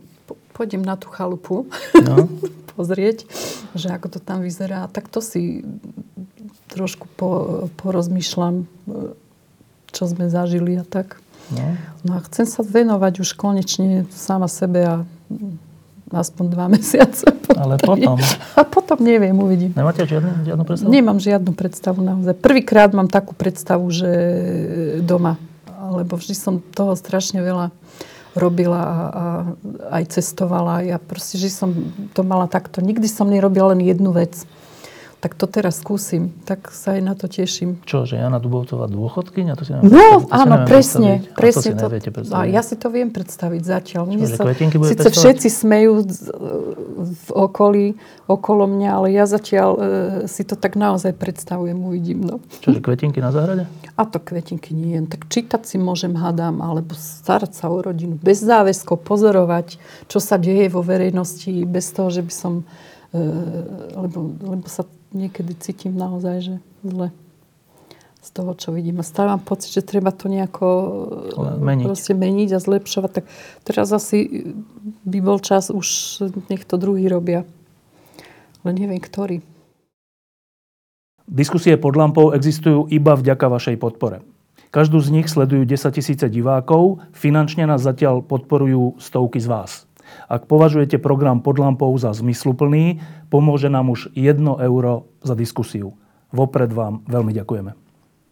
pôjdem na tú chalupu no. pozrieť, že ako to tam vyzerá. Tak to si trošku po, porozmýšľam, čo sme zažili a tak. No. no a chcem sa venovať už konečne sama sebe a aspoň dva mesiace. Ale potom? A potom neviem, uvidím. Nemáte žiadnu, žiadnu predstavu? Nemám žiadnu predstavu naozaj. Prvýkrát mám takú predstavu, že doma. Lebo vždy som toho strašne veľa robila a, a aj cestovala. Ja proste, že som to mala takto. Nikdy som nerobila len jednu vec tak to teraz skúsim. Tak sa aj na to teším. Čo, že Jana Dubovcová dôchodkyňa? To si no, to áno, presne. presne to, si to, a ja si to viem predstaviť zatiaľ. Čo, sa, síce všetci smejú v okolí, okolo mňa, ale ja zatiaľ e, si to tak naozaj predstavujem, uvidím. No. Čo, že kvetinky na záhrade? A to kvetinky nie. Tak čítať si môžem, hadám, alebo starať sa o rodinu. Bez záväzkov pozorovať, čo sa deje vo verejnosti, bez toho, že by som... E, lebo, lebo sa niekedy cítim naozaj, že zle z toho, čo vidím. A stále mám pocit, že treba to nejako meniť. Proste meniť a zlepšovať. Tak teraz asi by bol čas už nech to druhý robia. Ale neviem, ktorý. Diskusie pod lampou existujú iba vďaka vašej podpore. Každú z nich sledujú 10 tisíce divákov, finančne nás zatiaľ podporujú stovky z vás. Ak považujete program pod lampou za zmysluplný, pomôže nám už 1 euro za diskusiu. Vopred vám veľmi ďakujeme.